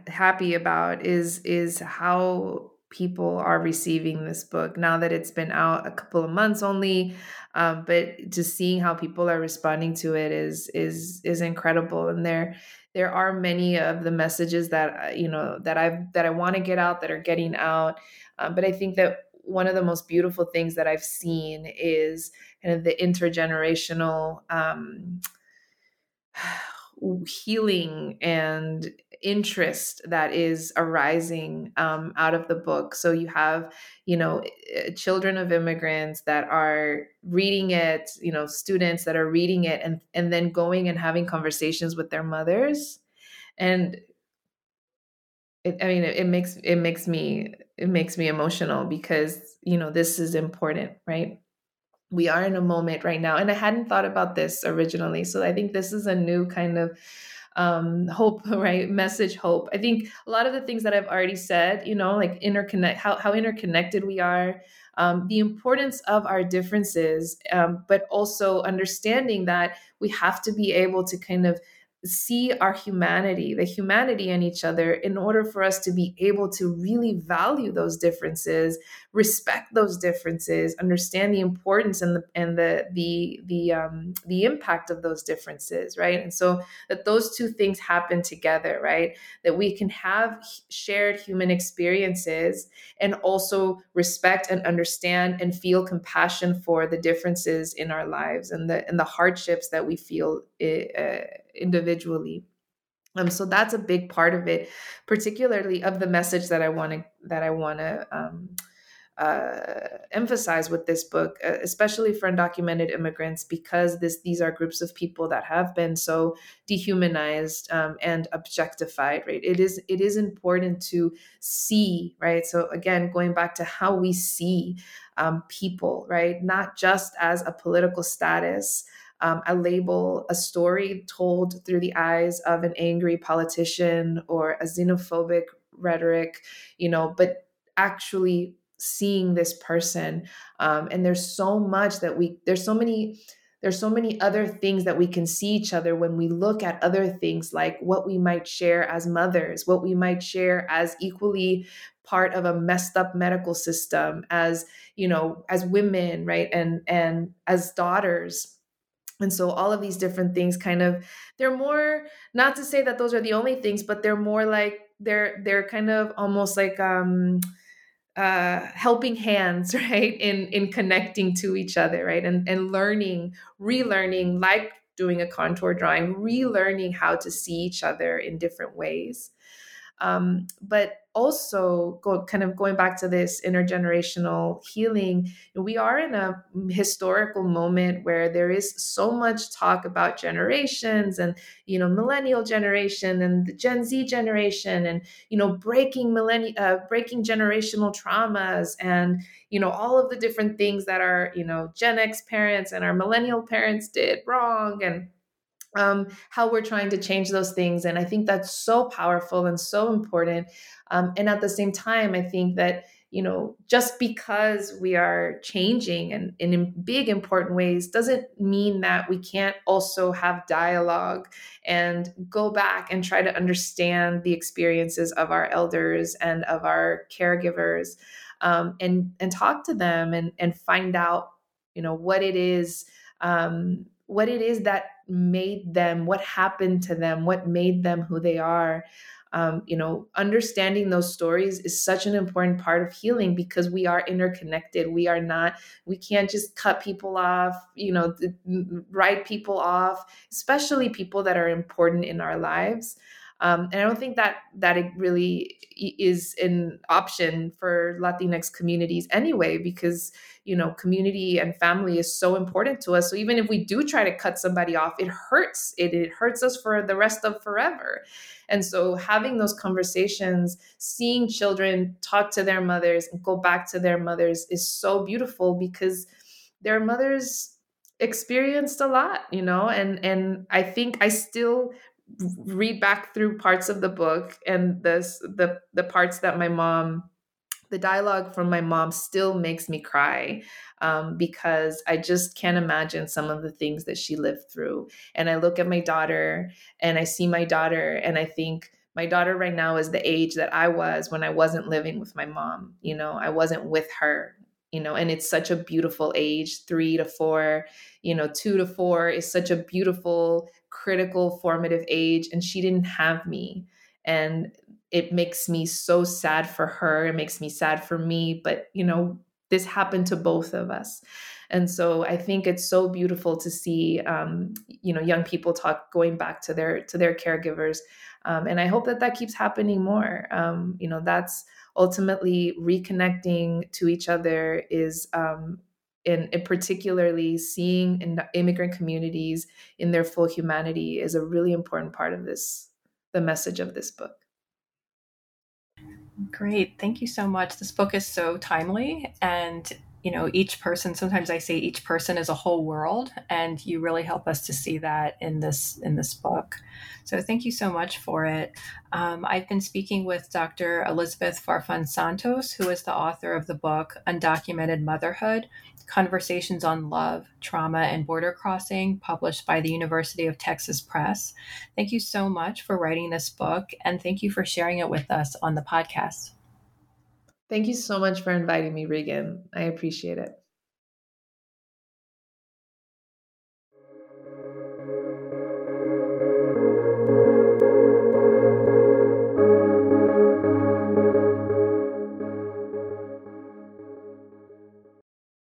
happy about is is how people are receiving this book. Now that it's been out a couple of months only um, but just seeing how people are responding to it is is is incredible. And there there are many of the messages that uh, you know that i've that i want to get out that are getting out. Um, but i think that one of the most beautiful things that i've seen is kind of the intergenerational um, [sighs] healing and interest that is arising um, out of the book. So you have, you know, children of immigrants that are reading it, you know, students that are reading it and and then going and having conversations with their mothers. And it, I mean, it, it makes it makes me it makes me emotional because you know this is important, right? we are in a moment right now and i hadn't thought about this originally so i think this is a new kind of um, hope [laughs] right? Message hope. I think a lot of the things that i've already said you know like interconnect how, how interconnected we are um, the importance of our differences um, but also understanding that we have to be able to kind of see our humanity, the humanity in each other, in order for us to be able to really value those differences, respect those differences, understand the importance and the and the the the um, the impact of those differences, right? And so that those two things happen together, right? That we can have shared human experiences and also respect and understand and feel compassion for the differences in our lives and the and the hardships that we feel. Uh, individually. Um, so that's a big part of it, particularly of the message that I want to that I want to um, uh, emphasize with this book, uh, especially for undocumented immigrants, because this these are groups of people that have been so dehumanized um, and objectified. Right? It is it is important to see right. So again, going back to how we see um, people, right, not just as a political status um, a label, a story told through the eyes of an angry politician or a xenophobic rhetoric, you know, but actually seeing this person. Um, and there's so much that we, there's so many, there's so many other things that we can see each other when we look at other things like what we might share as mothers, what we might share as equally part of a messed up medical system as you know as women right and and as daughters and so all of these different things kind of they're more not to say that those are the only things but they're more like they're they're kind of almost like um uh helping hands [laughs] right in in connecting to each other right and and learning relearning like doing a contour drawing relearning how to see each other in different ways um, but also, go, kind of going back to this intergenerational healing, we are in a historical moment where there is so much talk about generations and, you know, millennial generation and the Gen Z generation and, you know, breaking millennial, uh, breaking generational traumas and, you know, all of the different things that our, you know, Gen X parents and our millennial parents did wrong and um, how we're trying to change those things. And I think that's so powerful and so important. Um, and at the same time, I think that, you know, just because we are changing and, and in big, important ways doesn't mean that we can't also have dialogue and go back and try to understand the experiences of our elders and of our caregivers um, and, and talk to them and, and find out, you know, what it is um, what it is that made them, what happened to them, what made them who they are. Um, you know, understanding those stories is such an important part of healing because we are interconnected. We are not, we can't just cut people off, you know, write people off, especially people that are important in our lives. Um, and I don't think that that it really is an option for Latinx communities anyway, because you know community and family is so important to us. So even if we do try to cut somebody off, it hurts. It it hurts us for the rest of forever. And so having those conversations, seeing children talk to their mothers and go back to their mothers is so beautiful because their mothers experienced a lot you know and and i think i still read back through parts of the book and this the the parts that my mom the dialogue from my mom still makes me cry um, because I just can't imagine some of the things that she lived through. And I look at my daughter and I see my daughter and I think my daughter right now is the age that I was when I wasn't living with my mom. You know, I wasn't with her you know and it's such a beautiful age 3 to 4 you know 2 to 4 is such a beautiful critical formative age and she didn't have me. And it makes me so sad for her. It makes me sad for me but you know this happened to both of us. And so i think it's so beautiful to see um, you know young people talk going back to their to their caregivers. Um, and i hope that that keeps happening more. Um, you know that's ultimately reconnecting to each other is in, in, particularly seeing in immigrant communities in their full humanity is a really important part of this the message of this book. Great. Thank you so much. This book is so timely and you know each person sometimes i say each person is a whole world and you really help us to see that in this in this book. So thank you so much for it. Um, i've been speaking with dr elizabeth farfan santos who is the author of the book undocumented motherhood conversations on love trauma and border crossing published by the university of texas press thank you so much for writing this book and thank you for sharing it with us on the podcast Thank you so much for inviting me, Regan. I appreciate it.